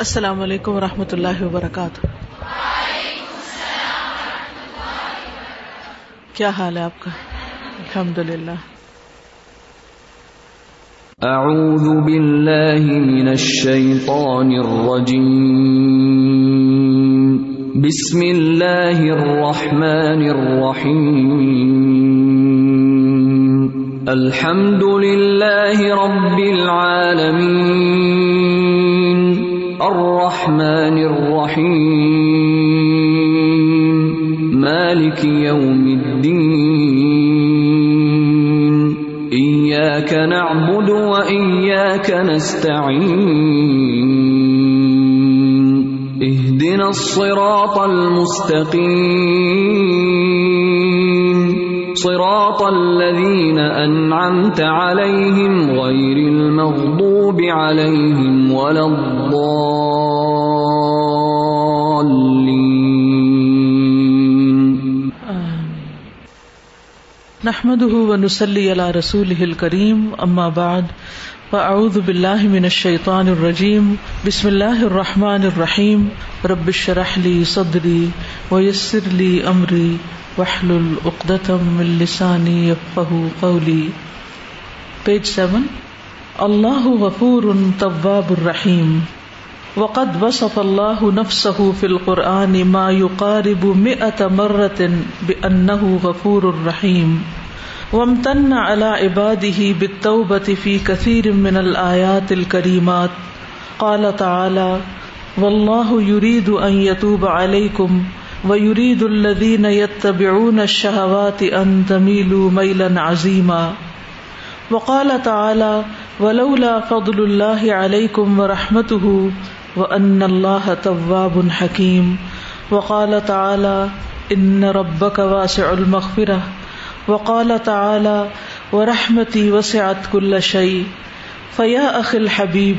السلام علیکم و رحمۃ اللہ وبرکاتہ۔ کیا حال ہے آپ کا؟ الحمد للہ اعوذ باللہ من الشیطان الرجیم۔ بسم اللہ الرحمن الرحیم۔ الحمد للہ رب العالمین۔ الرحمن الرحیم مالک یوم الدین ایاک نعبد و ایاک نستعین اهدنا الصراط المستقیم صراط الذين أنعمت عليهم غير المغضوب عليهم ولا الضالين. نحمده ونسلی علی رسوله الکریم اما بعد فاعوذ باللہ من الشیطان الرجیم بسم اللہ الرحمن الرحیم رب اشرح لی صدری ویسر لی امری وحلل عقدۃ من لسانی یفقهوا قولی پیج 7 اللہ غفور تواب الرحیم وقد وصف الله نفسه في القرآن ما يقارب مئة مرة بأنه غفور رحيم وامتن على عباده بالتوبة في كثير من الآيات الكريمات قال تعالى والله يريد أن يتوب عليكم ويريد الذين يتبعون الشهوات أن تميلوا ميلا عظيما. وقال تعالى ولولا فضل الله عليكم ورحمته وان اللہ طواب حکیم وقال تعالى ان ربك واسع المغفرة. وقال تعالى ورحمتي وسعت كل شيء. فيا اخي الحبيب،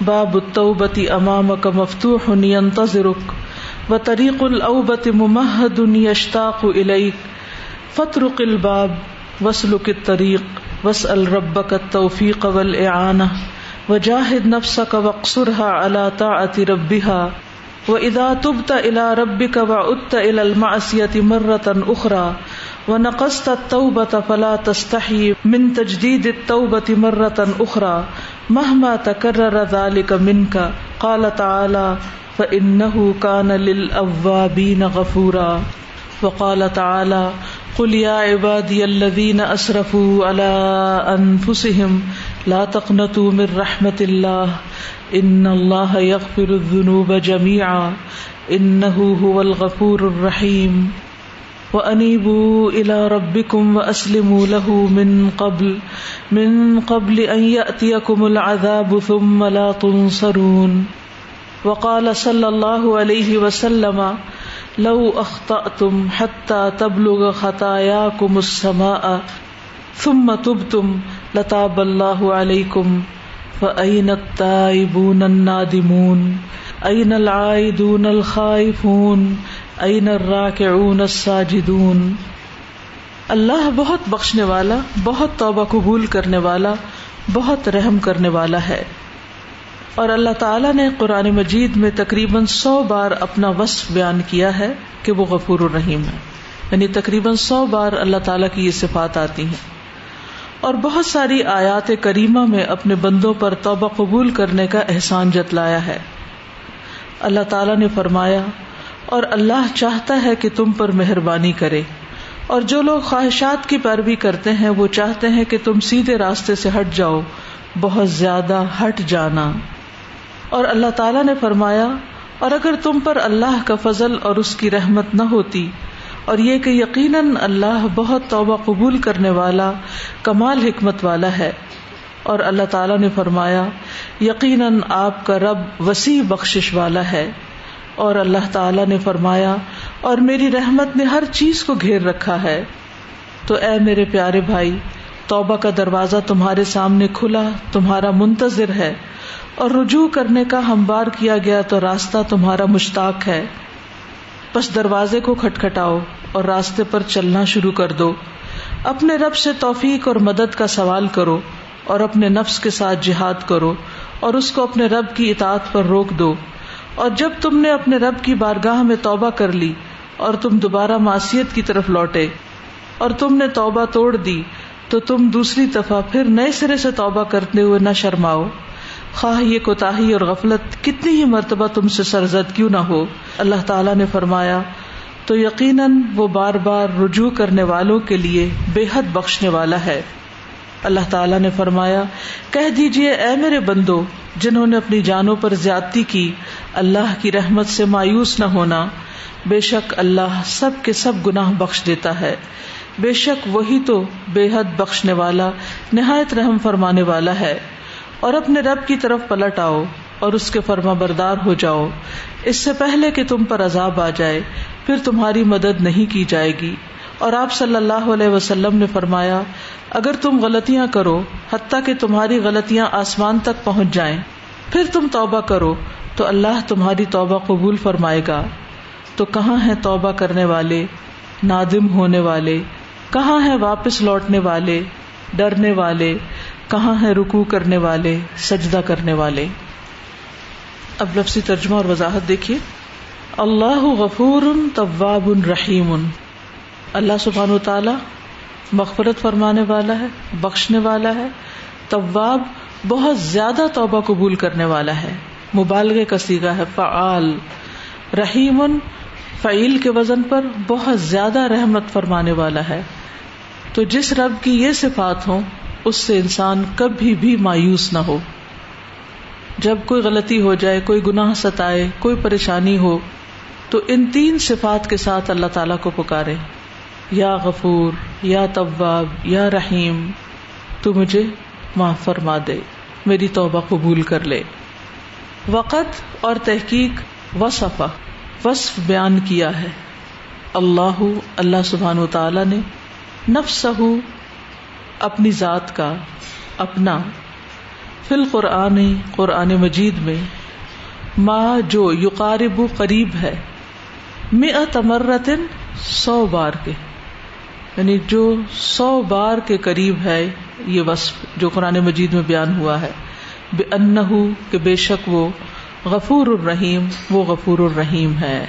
باب التوبة امامك مفتوح ينتظرك. وطريق الاوبة ممهد يشتاق اليك فاترك الباب واسلك الطريق واسأل ربك التوفيق والإعانة وجاهد نفسك واقصرها على طاعة ربها، وإذا تبت إلى ربك وعدت إلى المعصية مرة أخرى ونقصت التوبة فلا تستحي من تجديد التوبة مرة أخرى مهما تكرر ذلك منك قال تعالى فإنه كان للأوابين غفورا وقال تعالى قل يا عبادي الذين أسرفوا على أنفسهم لا تقنطوا من رحمة الله إن الله يغفر الذنوب جميعا إنه هو الغفور الرحيم وأنيبوا إلى ربكم وأسلموا له من قبل من قبل أن يأتيكم العذاب ثم لا تنصرون وقال صلى الله عليه وسلم، لو أخطأتم حتى تبلغ خطاياكم السماء، ثم تبتم لتاب الله عليكم، فأين التائبون النادمون؟ أين العائدون الخائفون؟ أين الراكعون الساجدون؟ اللہ بہت بخشنے والا، بہت توبہ قبول کرنے والا، بہت رحم کرنے والا ہے۔ اور اللہ تعالیٰ نے قرآن مجید میں تقریباً سو بار اپنا وصف بیان کیا ہے کہ وہ غفور الرحیم ہے۔ یعنی تقریباً سو بار اللہ تعالیٰ کی یہ صفات آتی ہیں۔ اور بہت ساری آیات کریمہ میں اپنے بندوں پر توبہ قبول کرنے کا احسان جتلایا ہے۔ اللہ تعالیٰ نے فرمایا، اور اللہ چاہتا ہے کہ تم پر مہربانی کرے۔ اور جو لوگ خواہشات کی پیروی کرتے ہیں، وہ چاہتے ہیں کہ تم سیدھے راستے سے ہٹ جاؤ، بہت زیادہ ہٹ جانا۔ اور اللہ تعالیٰ نے فرمایا، اور اگر تم پر اللہ کا فضل اور اس کی رحمت نہ ہوتی، اور یہ کہ یقیناً اللہ بہت توبہ قبول کرنے والا، کمال حکمت والا ہے۔ اور اللہ تعالیٰ نے فرمایا، یقیناً آپ کا رب وسیع بخشش والا ہے۔ اور اللہ تعالیٰ نے فرمایا، اور میری رحمت نے ہر چیز کو گھیر رکھا ہے۔ تو اے میرے پیارے بھائی توبہ کا دروازہ تمہارے سامنے کھلا، تمہارا منتظر ہے، اور رجوع کرنے کا ہموار کیا گیا تو راستہ تمہارا مشتاق ہے۔ بس دروازے کو کھٹکھٹاؤ اور راستے پر چلنا شروع کر دو۔ اپنے رب سے توفیق اور مدد کا سوال کرو اور اپنے نفس کے ساتھ جہاد کرو اور اس کو اپنے رب کی اطاعت پر روک دو۔ اور جب تم نے اپنے رب کی بارگاہ میں توبہ کر لی اور تم دوبارہ معصیت کی طرف لوٹے اور تم نے توبہ توڑ دی تو تم دوسری دفعہ پھر نئے سرے سے توبہ کرتے ہوئے نہ شرماؤ۔ خواہ یہ کوتاہی اور غفلت کتنی ہی مرتبہ تم سے سرزد کیوں نہ ہو۔ اللہ تعالیٰ نے فرمایا، تو یقیناً وہ بار بار رجوع کرنے والوں کے لیے بے حد بخشنے والا ہے۔ اللہ تعالیٰ نے فرمایا، کہہ دیجیے اے میرے بندو، جنہوں نے اپنی جانوں پر زیادتی کی، اللہ کی رحمت سے مایوس نہ ہونا۔ بے شک اللہ سب کے سب گناہ بخش دیتا ہے۔ بے شک وہی تو بے حد بخشنے والا، نہایت رحم فرمانے والا ہے۔ اور اپنے رب کی طرف پلٹ آؤ اور اس کے فرما بردار ہو جاؤ۔ اس سے پہلے کہ تم پر عذاب آ جائے، پھر تمہاری مدد نہیں کی جائے گی۔ اور آپ صلی اللہ علیہ وسلم نے فرمایا، اگر تم غلطیاں کرو، حتیٰ کہ تمہاری غلطیاں آسمان تک پہنچ جائیں، پھر تم توبہ کرو، تو اللہ تمہاری توبہ قبول فرمائے گا۔ تو کہاں ہے توبہ کرنے والے، نادم ہونے والے کہاں ہے واپس لوٹنے والے، ڈرنے والے؟ کہاں ہے رکو کرنے والے، سجدہ کرنے والے؟ اب لفظی ترجمہ اور وضاحت دیکھیے۔ اللہ غفور طواب رحیم۔ اللہ سبحان و تعالی مغفرت فرمانے والا ہے، بخشنے والا ہے۔ طواب بہت زیادہ توبہ قبول کرنے والا ہے۔ مبالغے کا سیگا ہے، فعال۔ رحیم فعیل کے وزن پر بہت زیادہ رحمت فرمانے والا ہے۔ تو جس رب کی یہ صفات ہوں، اس سے انسان کبھی بھی مایوس نہ ہو۔ جب کوئی غلطی ہو جائے، کوئی گناہ ستائے، کوئی پریشانی ہو، تو ان تین صفات کے ساتھ اللہ تعالیٰ کو پکارے۔ یا غفور، یا طواب یا رحیم، تو مجھے معاف فرما دے، میری توبہ قبول کر لے۔ وقت اور تحقیق، وصفہ۔ وصف بیان کیا ہے۔ اللہ اللہ سبحان و تعالی نے نفس اپنی ذات کا اپنا فل قرآن قرآن مجید میں ماں جو یقارب قریب ہے میں تمرتن سو بار کے۔ یعنی جو سو بار کے قریب ہے یہ وصف جو قرآن مجید میں بیان ہوا ہے۔ بے ان کہ بے شک وہ غفور الرحیم، وہ غفور الرحیم ہے۔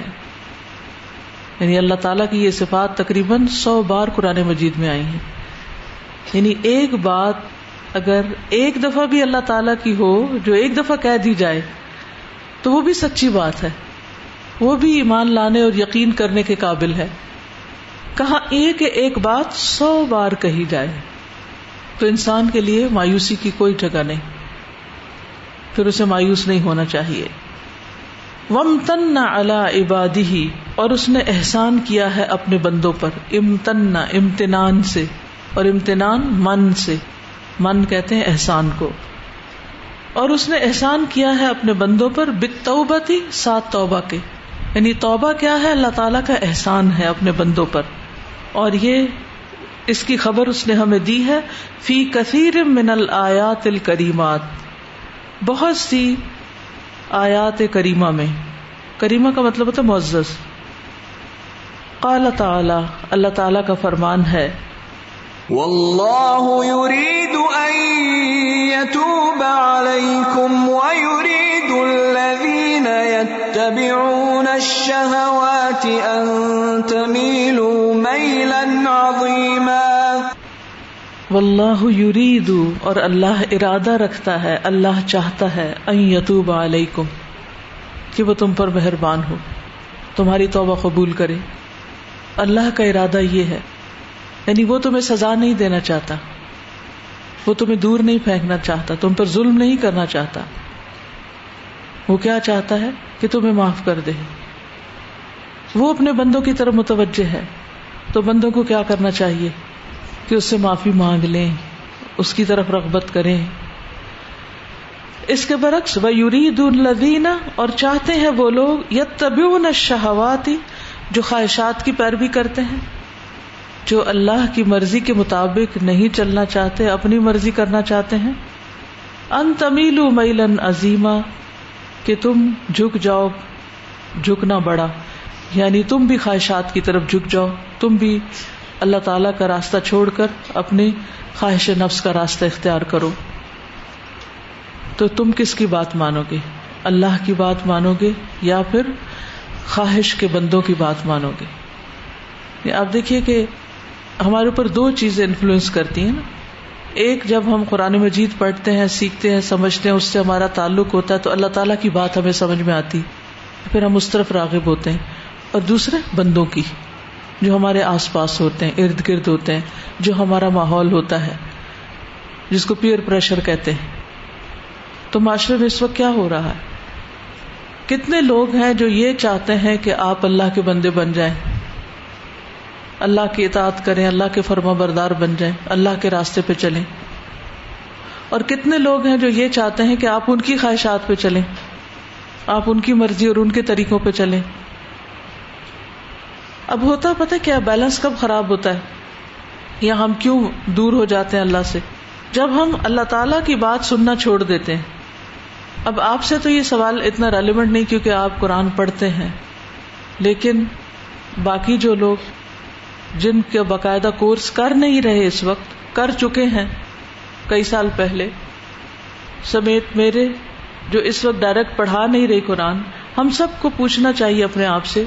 یعنی اللہ تعالیٰ کی یہ صفات تقریباً سو بار قرآن مجید میں آئی ہیں۔ یعنی ایک بات اگر ایک دفعہ بھی اللہ تعالیٰ کی ہو، جو ایک دفعہ کہہ دی جائے، تو وہ بھی سچی بات ہے۔ وہ بھی ایمان لانے اور یقین کرنے کے قابل ہے۔ کہا ایک ایک بات سو بار کہی جائے، تو انسان کے لیے مایوسی کی کوئی جگہ نہیں۔ پھر اسے مایوس نہیں ہونا چاہیے۔ وم تن اللہ عبادی اور اس نے احسان کیا ہے اپنے بندوں پر۔ امتن، امتنان سے، اور امتنان من سے۔ من کہتے ہیں احسان کو۔ اور اس نے احسان کیا ہے اپنے بندوں پر بت تھی سات توبہ کے۔ یعنی توبہ کیا ہے؟ اللہ تعالیٰ کا احسان ہے اپنے بندوں پر۔ اور یہ اس کی خبر اس نے ہمیں دی ہے۔ فی کثیر من الآیات الکریمات۔ بہت سی آیات کریمہ میں، کریمہ کا مطلب ہوتا ہے معزز۔ قال تعالی، اللہ تعالی کا فرمان ہے۔ واللہ يريد ان يتوب عليكم ويريد الذين يتبعون الشهوات ان تميلوا ميلا عظيما واللہ یرید اور اللہ ارادہ رکھتا ہے، اللہ چاہتا ہے، ان یتوب علیکم، کہ وہ تم پر مہربان ہو، تمہاری توبہ قبول کرے۔ اللہ کا ارادہ یہ ہے یعنی وہ تمہیں سزا نہیں دینا چاہتا، وہ تمہیں دور نہیں پھینکنا چاہتا، تم پر ظلم نہیں کرنا چاہتا۔ وہ کیا چاہتا ہے؟ کہ تمہیں معاف کر دے۔ وہ اپنے بندوں کی طرف متوجہ ہے، تو بندوں کو کیا کرنا چاہیے؟ کہ اس سے معافی مانگ لیں، اس کی طرف رغبت کریں۔ اس کے برعکس، وہ یورید الدینہ اور چاہتے ہیں وہ لوگ یت طبی شہواتی جو خواہشات کی پیروی کرتے ہیں، جو اللہ کی مرضی کے مطابق نہیں چلنا چاہتے، اپنی مرضی کرنا چاہتے ہیں۔ ان تمیل میلن عظیمہ کہ تم جھک جاؤ، جھکنا بڑا۔ یعنی تم بھی خواہشات کی طرف جھک جاؤ، تم بھی اللہ تعالی کا راستہ چھوڑ کر اپنی خواہش نفس کا راستہ اختیار کرو۔ تو تم کس کی بات مانو گے؟ اللہ کی بات مانو گے یا پھر خواہش کے بندوں کی بات مانو گے؟ آپ دیکھیے کہ ہمارے اوپر دو چیزیں انفلوئنس کرتی ہیں نا۔ ایک، جب ہم قرآن مجید پڑھتے ہیں، سیکھتے ہیں، سمجھتے ہیں، اس سے ہمارا تعلق ہوتا ہے تو اللہ تعالیٰ کی بات ہمیں سمجھ میں آتی۔ پھر ہم اس طرف راغب ہوتے ہیں۔ اور دوسرے، بندوں کی۔ جو ہمارے آس پاس ہوتے ہیں، ارد گرد ہوتے ہیں، جو ہمارا ماحول ہوتا ہے، جس کو پیئر پریشر کہتے ہیں۔ تو معاشرے میں اس وقت کیا ہو رہا ہے؟ کتنے لوگ ہیں جو یہ چاہتے ہیں کہ آپ اللہ کے بندے بن جائیں۔ اللہ کی اطاعت کریں، اللہ کے فرما بردار بن جائیں، اللہ کے راستے پہ چلیں۔ اور کتنے لوگ ہیں جو یہ چاہتے ہیں کہ آپ ان کی خواہشات پہ چلیں۔ آپ ان کی مرضی اور ان کے طریقوں پہ چلیں۔ اب ہوتا پتہ کیا بیلنس کب خراب ہوتا ہے؟ یا ہم کیوں دور ہو جاتے ہیں اللہ سے؟ جب ہم اللہ تعالی کی بات سننا چھوڑ دیتے ہیں۔ اب آپ سے تو یہ سوال اتنا ریلیونٹ نہیں کیونکہ آپ قرآن پڑھتے ہیں۔ لیکن باقی جو لوگ جن کے باقاعدہ کورس کر نہیں رہے اس وقت، کر چکے ہیں کئی سال پہلے۔ سمیت میرے جو اس وقت ڈائریکٹ پڑھا نہیں رہی قرآن، ہم سب کو پوچھنا چاہیے اپنے آپ سے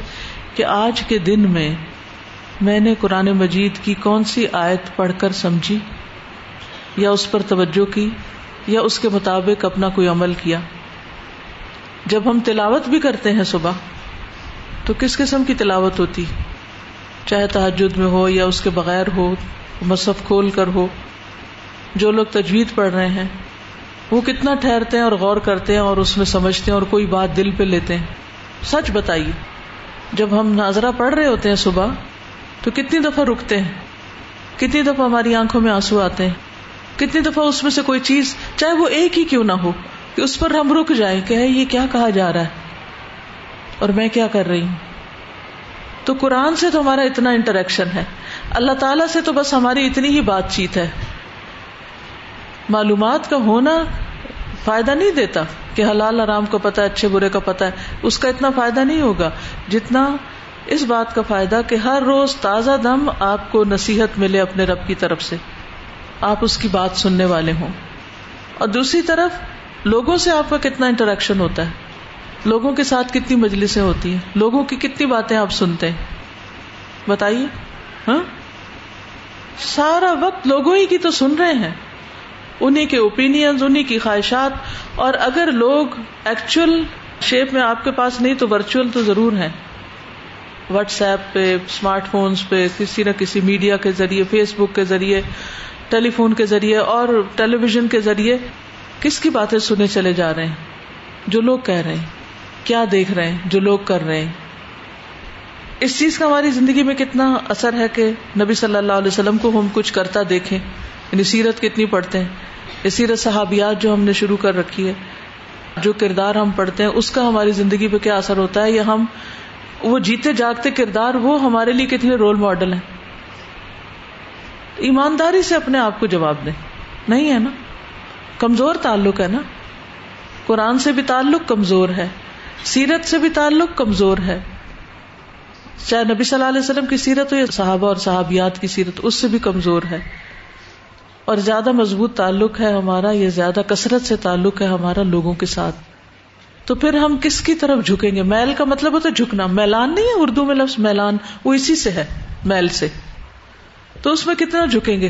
کہ آج کے دن میں میں نے قرآن مجید کی کون سی آیت پڑھ کر سمجھی؟ یا اس پر توجہ کی؟ یا اس کے مطابق اپنا کوئی عمل کیا؟ جب ہم تلاوت بھی کرتے ہیں صبح، تو کس قسم کی تلاوت ہوتی؟ چاہے تحجد میں ہو یا اس کے بغیر ہو، مصحف کھول کر ہو، جو لوگ تجوید پڑھ رہے ہیں، وہ کتنا ٹھہرتے ہیں اور غور کرتے ہیں اور اس میں سمجھتے ہیں اور کوئی بات دل پہ لیتے ہیں؟ سچ بتائیے۔ جب ہم ناظرہ پڑھ رہے ہوتے ہیں صبح، تو کتنی دفعہ رکتے ہیں؟ کتنی دفعہ ہماری آنکھوں میں آنسو آتے ہیں؟ کتنی دفعہ اس میں سے کوئی چیز، چاہے وہ ایک ہی کیوں نہ ہو، کہ اس پر ہم رک جائیں، کہ یہ کیا کہا جا رہا ہے؟ اور میں کیا کر رہی ہوں؟ تو قرآن سے تو ہمارا اتنا انٹریکشن ہے، اللہ تعالی سے تو بس ہماری اتنی ہی بات چیت ہے۔ معلومات کا ہونا فائدہ نہیں دیتا کہ حلال آرام کا پتا ہے، اچھے برے کا پتا ہے، اس کا اتنا فائدہ نہیں ہوگا۔ جتنا اس بات کا فائدہ کہ ہر روز تازہ دم آپ کو نصیحت ملے اپنے رب کی طرف سے۔ آپ اس کی بات سننے والے ہوں۔ اور دوسری طرف، لوگوں سے آپ کا کتنا انٹریکشن ہوتا ہے۔ لوگوں کے ساتھ کتنی مجلسیں ہوتی ہیں۔ لوگوں کی کتنی باتیں آپ سنتے ہیں۔ بتائیے ہاں؟ سارا وقت لوگوں ہی کی تو سن رہے ہیں۔ انہیں کے اوپین انہیں کی خواہشات۔ اور اگر لوگ ایکچوئل شیپ میں آپ کے پاس نہیں، تو ورچوئل تو ضرور ہیں۔ واٹس ایپ پہ اسمارٹ فونس پہ، کسی نہ کسی میڈیا کے ذریعے فیس بک کے ذریعے ٹیلی فون کے ذریعے اور ٹیلی ویژن کے ذریعے کس کی باتیں سنے چلے جا رہے ہیں؟ جو لوگ کہہ رہے ہیں، کیا دیکھ رہے ہیں؟ جو لوگ کر رہے ہیں۔ اس چیز کا ہماری زندگی میں کتنا اثر ہے کہ نبی صلی اللہ علیہ وسلم کو ہم کچھ کرتا دیکھیں۔ یعنی سیرت کتنی پڑھتے ہیں۔ یہ سیرت صحابیات جو ہم نے شروع کر رکھی ہے، جو کردار ہم پڑھتے ہیں، اس کا ہماری زندگی پہ کیا اثر ہوتا ہے؟ یا ہم وہ جیتے جاگتے کردار، وہ ہمارے لیے کتنے رول ماڈل ہیں؟ ایمانداری سے اپنے آپ کو جواب دیں۔ نہیں ہے نا؟ کمزور تعلق ہے نا؟ قرآن سے بھی تعلق کمزور ہے، سیرت سے بھی تعلق کمزور ہے۔ چاہے نبی صلی اللہ علیہ وسلم کی سیرت ہو یا صحابہ اور صحابیات کی سیرت، اس سے بھی کمزور ہے۔ اور زیادہ مضبوط تعلق ہے ہمارا یہ زیادہ کثرت سے تعلق ہے ہمارا لوگوں کے ساتھ۔ تو پھر ہم کس کی طرف جھکیں گے؟ میل کا مطلب ہوتا ہے جھکنا۔ میلان نہیں ہے اردو میں لفظ، میلان وہ اسی سے ہے، میل سے۔ تو اس میں کتنا جھکیں گے؟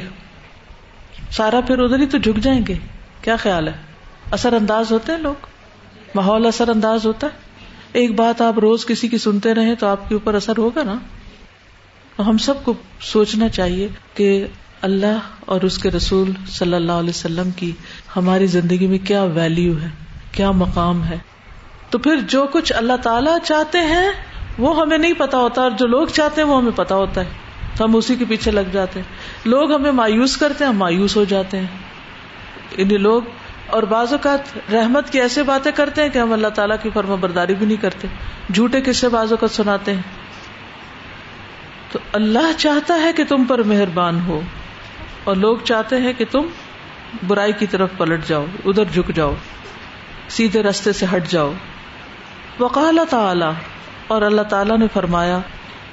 سارا پھر ادھر ہی تو جھک جائیں گے۔ کیا خیال ہے؟ اثر انداز ہوتے ہیں لوگ؟ ماحول اثر انداز ہوتا ہے؟ ایک بات آپ روز کسی کی سنتے رہے تو آپ کے اوپر اثر ہوگا نا۔ ہم سب کو سوچنا چاہیے کہ اللہ اور اس کے رسول صلی اللہ علیہ وسلم کی ہماری زندگی میں کیا ویلو ہے، کیا مقام ہے۔ تو پھر جو کچھ اللہ تعالی چاہتے ہیں، وہ ہمیں نہیں پتا ہوتا، اور جو لوگ چاہتے ہیں، وہ ہمیں پتا ہوتا ہے۔ تو ہم اسی کے پیچھے لگ جاتے ہیں۔ لوگ ہمیں مایوس کرتے ہیں، ہم مایوس ہو جاتے ہیں۔ انہیں لوگ، اور بعض اوقات رحمت کی ایسے باتیں کرتے ہیں کہ ہم اللہ تعالیٰ کی فرما برداری بھی نہیں کرتے۔ جھوٹے قصے بعض اوقات سناتے ہیں۔ تو اللہ چاہتا ہے کہ تم پر مہربان ہو۔ اور لوگ چاہتے ہیں کہ تم برائی کی طرف پلٹ جاؤ ادھر جھک جاؤ سیدھے رستے سے ہٹ جاؤ۔ وقال تعالی اور اللہ تعالیٰ نے فرمایا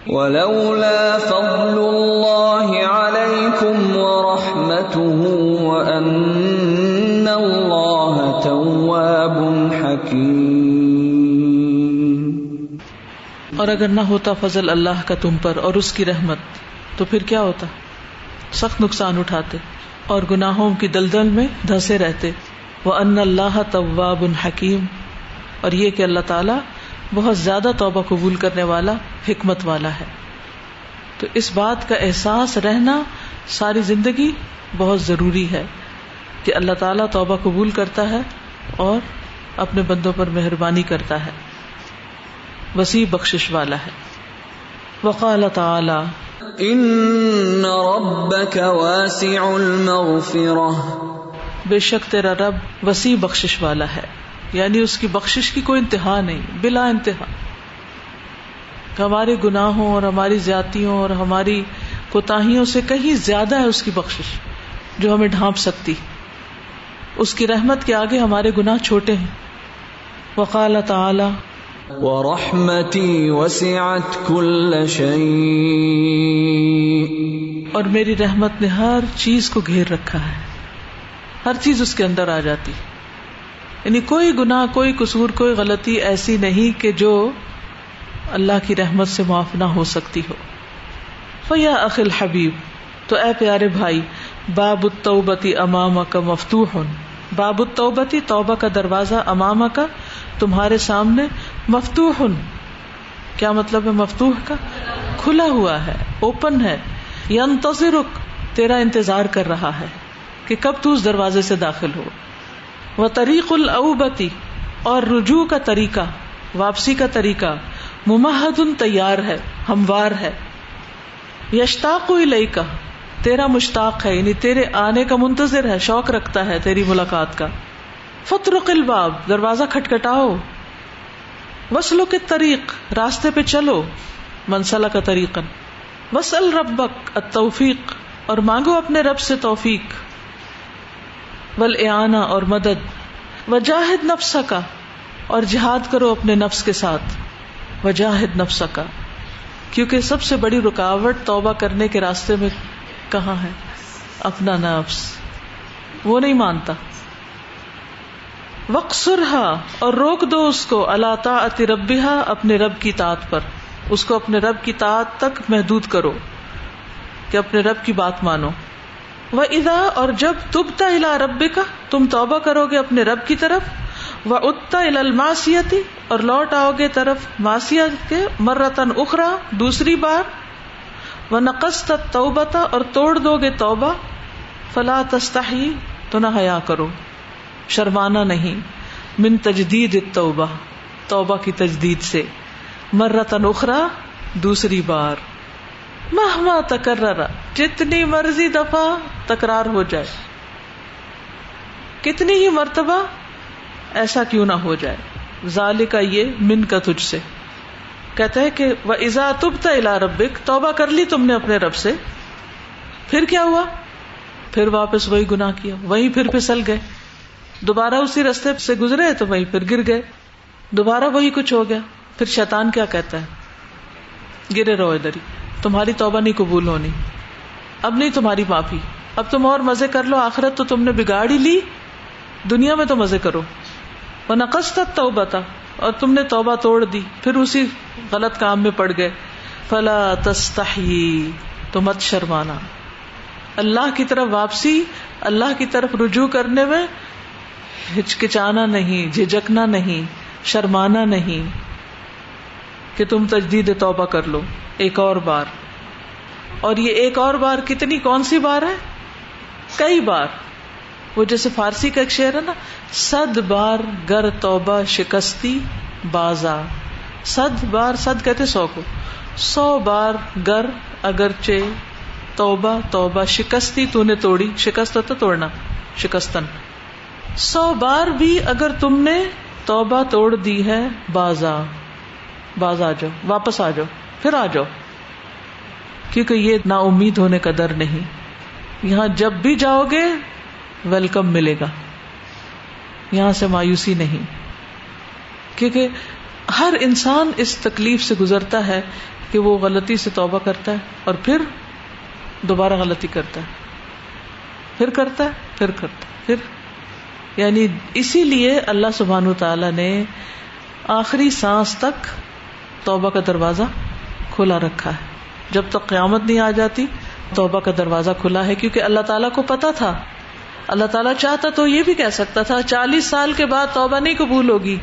ولولا فضل الله عليكم ورحمته وأن الله تواب تواب حكيم۔ اور اگر نہ ہوتا فضل اللہ کا تم پر اور اس کی رحمت تو پھر کیا ہوتا؟ سخت نقصان اٹھاتے اور گناہوں کی دلدل میں دھسے رہتے۔ وہ ان اللہ طواب حکیم اور یہ کہ اللہ تعالیٰ بہت زیادہ توبہ قبول کرنے والا، حکمت والا ہے۔ تو اس بات کا احساس رہنا ساری زندگی بہت ضروری ہے کہ اللہ تعالیٰ توبہ قبول کرتا ہے اور اپنے بندوں پر مہربانی کرتا ہے۔ وسیع بخشش والا ہے۔ وقال تعالی ان ربك واسع المغفرة بے شک تیرا رب وسیع بخشش والا ہے۔ یعنی اس کی بخشش کی کوئی انتہا نہیں، بلا انتہا۔ ہمارے گناہوں اور ہماری زیادتیوں اور ہماری کوتاہیوں سے کہیں زیادہ ہے اس کی بخشش، جو ہمیں ڈھانپ سکتی۔ اس کی رحمت کے آگے ہمارے گناہ چھوٹے ہیں۔ وقال تعالی ورحمتي وسعت كل شيء۔ اور میری رحمت نے ہر چیز کو گھیر رکھا ہے۔ ہر چیز اس کے اندر آ جاتی۔ یعنی کوئی گناہ، کوئی قصور، کوئی غلطی ایسی نہیں کہ جو اللہ کی رحمت سے معاف نہ ہو سکتی ہو۔ فیا عقل حبیب تو اے پیارے بھائی، باب التوبتی امام کا مفتوح باب التوبتی توبہ کا دروازہ امام کا تمہارے سامنے مفتوح. کیا مطلب ہے مفتوح کا؟ کھلا ہوا ہے اوپن ہے. ینتظرک، تیرا انتظار کر رہا ہے کہ کب تو اس دروازے سے داخل ہو. وہ طریق الاوبتی، اور رجوع کا طریقہ، واپسی کا طریقہ. ممحد تیار ہے، ہموار ہے. یشتاق کا تیرا مشتاق ہے یعنی تیرے آنے کا منتظر ہے، شوق رکھتا ہے تیری ملاقات کا. فترق الباب، دروازہ کھٹکھٹاؤ. وسلو کے طریق، راستے پہ چلو، منسلہ کا طریقن وسل ربک، التوفیق، اور مانگو اپنے رب سے توفیق۔ ول اور مدد۔ وجاہد نفس کا اور جہاد کرو اپنے نفس کے ساتھ۔ وجاہد نفس کا کیونکہ سب سے بڑی رکاوٹ توبہ کرنے کے راستے میں کہاں ہے؟ اپنا نفس۔ وہ نہیں مانتا۔ وقصرہا اور روک دو اس کو اللہ تعتی ربیہ اپنے رب کی تات پر۔ اس کو اپنے رب کی تات تک محدود کرو، کہ اپنے رب کی بات مانو۔ وہ ادا اور جب تبتا الا رب کا تم توبہ کرو گے اپنے رب کی طرف۔ وہ اتا الماسیتی اور لوٹ آؤ گے طرف ماسیت کے مرتن اخرا دوسری بار۔ وہ نقص توبتا اور توڑ دو گے توبہ۔ فلا تستحی تو نہ حیا کرو۔ شرمانا نہیں۔ من تجدید توبہ توبہ کی تجدید سے۔ مرتن اخرا دوسری بار۔ مہما تکرر، جتنی مرضی دفعہ تکرار ہو جائے۔ کتنی ہی مرتبہ ایسا کیوں نہ ہو جائے۔ ظال کا یہ من کا تجھ سے۔ کہتے ہیں کہ وہ ازا تبتا الا ربک، توبہ کر لی تم نے اپنے رب سے۔ پھر کیا ہوا؟ پھر واپس وہی گنا کیا۔ وہی پھر پھسل گئے۔ دوبارہ اسی رستے سے گزرے تو وہیں پھر گر گئے۔ دوبارہ وہی کچھ ہو گیا۔ پھر شیطان کیا کہتا ہے؟ گرے رہو ادھر ہی۔ تمہاری توبہ نہیں قبول ہونی۔ اب نہیں تمہاری معافی۔ اب تم اور مزے کر لو۔ آخرت تو تم نے بگاڑ ہی لی۔ دنیا میں تو مزے کرو۔ وہ نقص تک توبہ تھا اور تم نے توبہ توڑ دی۔ پھر اسی غلط کام میں پڑ گئے۔ فلا تستحی تو مت شرمانا۔ اللہ کی طرف واپسی، اللہ کی طرف رجوع کرنے میں ہچکچانا نہیں جھجکنا نہیں، شرمانا نہیں کہ تم تجدید توبہ کر لو، ایک اور بار۔ اور یہ ایک اور بار کتنی، کون سی بار ہے؟ کئی بار۔ وہ جیسے فارسی کا ایک شعر ہے نا، صد بار گر توبہ شکستی بازا۔ صد بار، صد کہتے سو کو۔ سو بار گر اگرچہ توبہ توبہ شکستی تو نے توڑی، شکست ہوتا توڑنا، شکستن۔ سو بار بھی اگر تم نے توبہ توڑ دی ہے باز آ باز آ جاؤ، واپس آ جاؤ، پھر آ جاؤ۔ کیونکہ یہ نا امید ہونے کا در نہیں۔ یہاں جب بھی جاؤ گے، ویلکم ملے گا۔ یہاں سے مایوسی نہیں۔ کیونکہ ہر انسان اس تکلیف سے گزرتا ہے کہ وہ غلطی سے توبہ کرتا ہے اور پھر دوبارہ غلطی کرتا ہے۔ پھر کرتا ہے، پھر کرتا ہے، پھر یعنی اسی لیے اللہ سبحان تعالی نے آخری سانس تک توبہ کا دروازہ کھلا رکھا ہے۔ جب تک قیامت نہیں آ جاتی، توبہ کا دروازہ کھلا ہے، کیونکہ اللہ تعالیٰ کو پتا تھا۔ اللہ تعالیٰ چاہتا تو یہ بھی کہہ سکتا تھا، چالیس سال کے بعد توبہ نہیں قبول ہوگی۔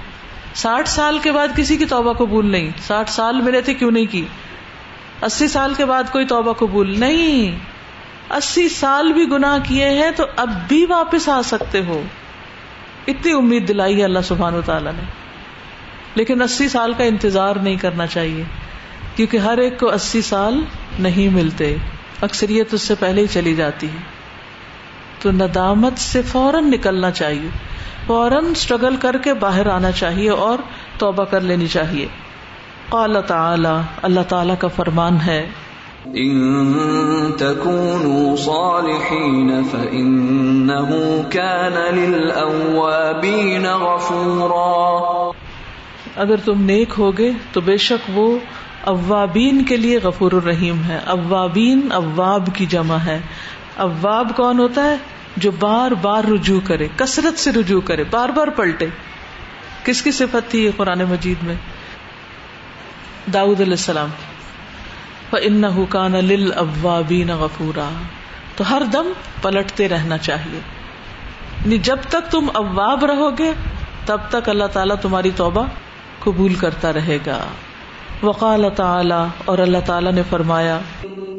ساٹھ سال کے بعد کسی کی توبہ قبول نہیں۔ ساٹھ سال ملے تھے، کیوں نہیں کی؟ اسی سال کے بعد کوئی توبہ قبول نہیں۔ اسی سال بھی گناہ کیے ہیں تو اب بھی واپس آ سکتے ہو۔ اتنی امید دلائی ہے اللہ سبحان و تعالیٰ نے۔ لیکن اسی سال کا انتظار نہیں کرنا چاہیے، کیونکہ ہر ایک کو اسی سال نہیں ملتے، اکثریت اس سے پہلے ہی چلی جاتی ہے۔ تو ندامت سے فوراً نکلنا چاہیے، فوراً اسٹرگل کر کے باہر آنا چاہیے اور توبہ کر لینی چاہیے۔ قال تعالی، اللہ تعالی کا فرمان ہے ان تكونوا صالحين فانه كان للاوابين غفورا. اگر تم نیک ہوگے تو بے شک وہ اوابین کے لیے غفور الرحیم ہے. اوابین اواب کی جمع ہے. اواب کون ہوتا ہے؟ جو بار بار رجوع کرے، کثرت سے رجوع کرے، بار بار پلٹے. کس کی صفت تھی یہ قرآن مجید میں؟ داؤد علیہ السلام ان حکان لل اوابین غفورا۔ تو ہر دم پلٹتے رہنا چاہیے۔ یعنی جب تک تم اواب رہو گے تب تک اللہ تعالیٰ تمہاری توبہ قبول کرتا رہے گا۔ وقال تعالی، اور اللہ تعالیٰ نے فرمایا،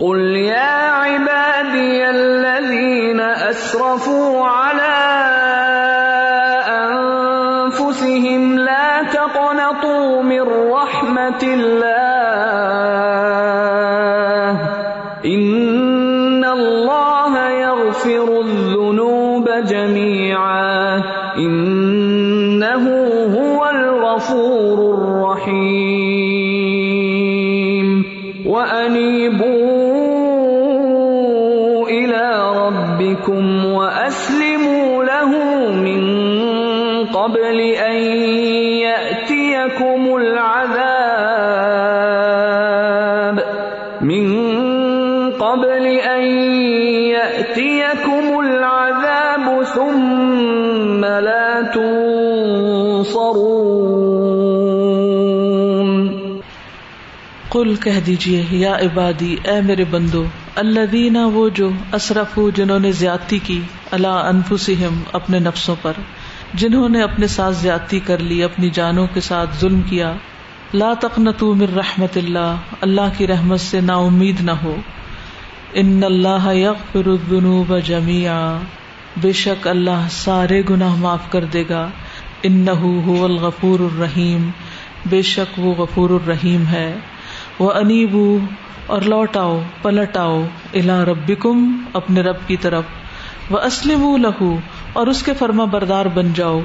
قل يا عبادي الذين اسرفوا على انفسهم لا تقنطوا من رحمة الله الغفور الرحيم وانيبوا الى ربكم واسلموا له من قبل ان ياتيكم العذاب. من قبل ان ياتيكم العذاب ثم لا تنصرون. قل کہہ دیجیے، یا عبادی، اے میرے بندو اللہ دینا وہ جو اسرف جنہوں نے زیادتی کی اللہ انفسہم، اپنے نفسوں پر، جنہوں نے اپنے ساتھ زیادتی کر لی، اپنی جانوں کے ساتھ ظلم کیا، لا تقنطوا من رحمت اللہ اللہ کی رحمت سے نا امید نہ ہو۔ ان اللہ یغفر الذنوب جميعا بے شک اللہ سارے گناہ معاف کر دے گا۔ انه هو الغفور الرحیم، بے شک وہ غفور الرحیم ہے۔ وہ انیبو اور لوٹاؤ، پلٹاؤ الا ربکم اپنے رب کی طرف۔ وہ اسلم لہو اور اس کے فرما بردار بن جاؤ۔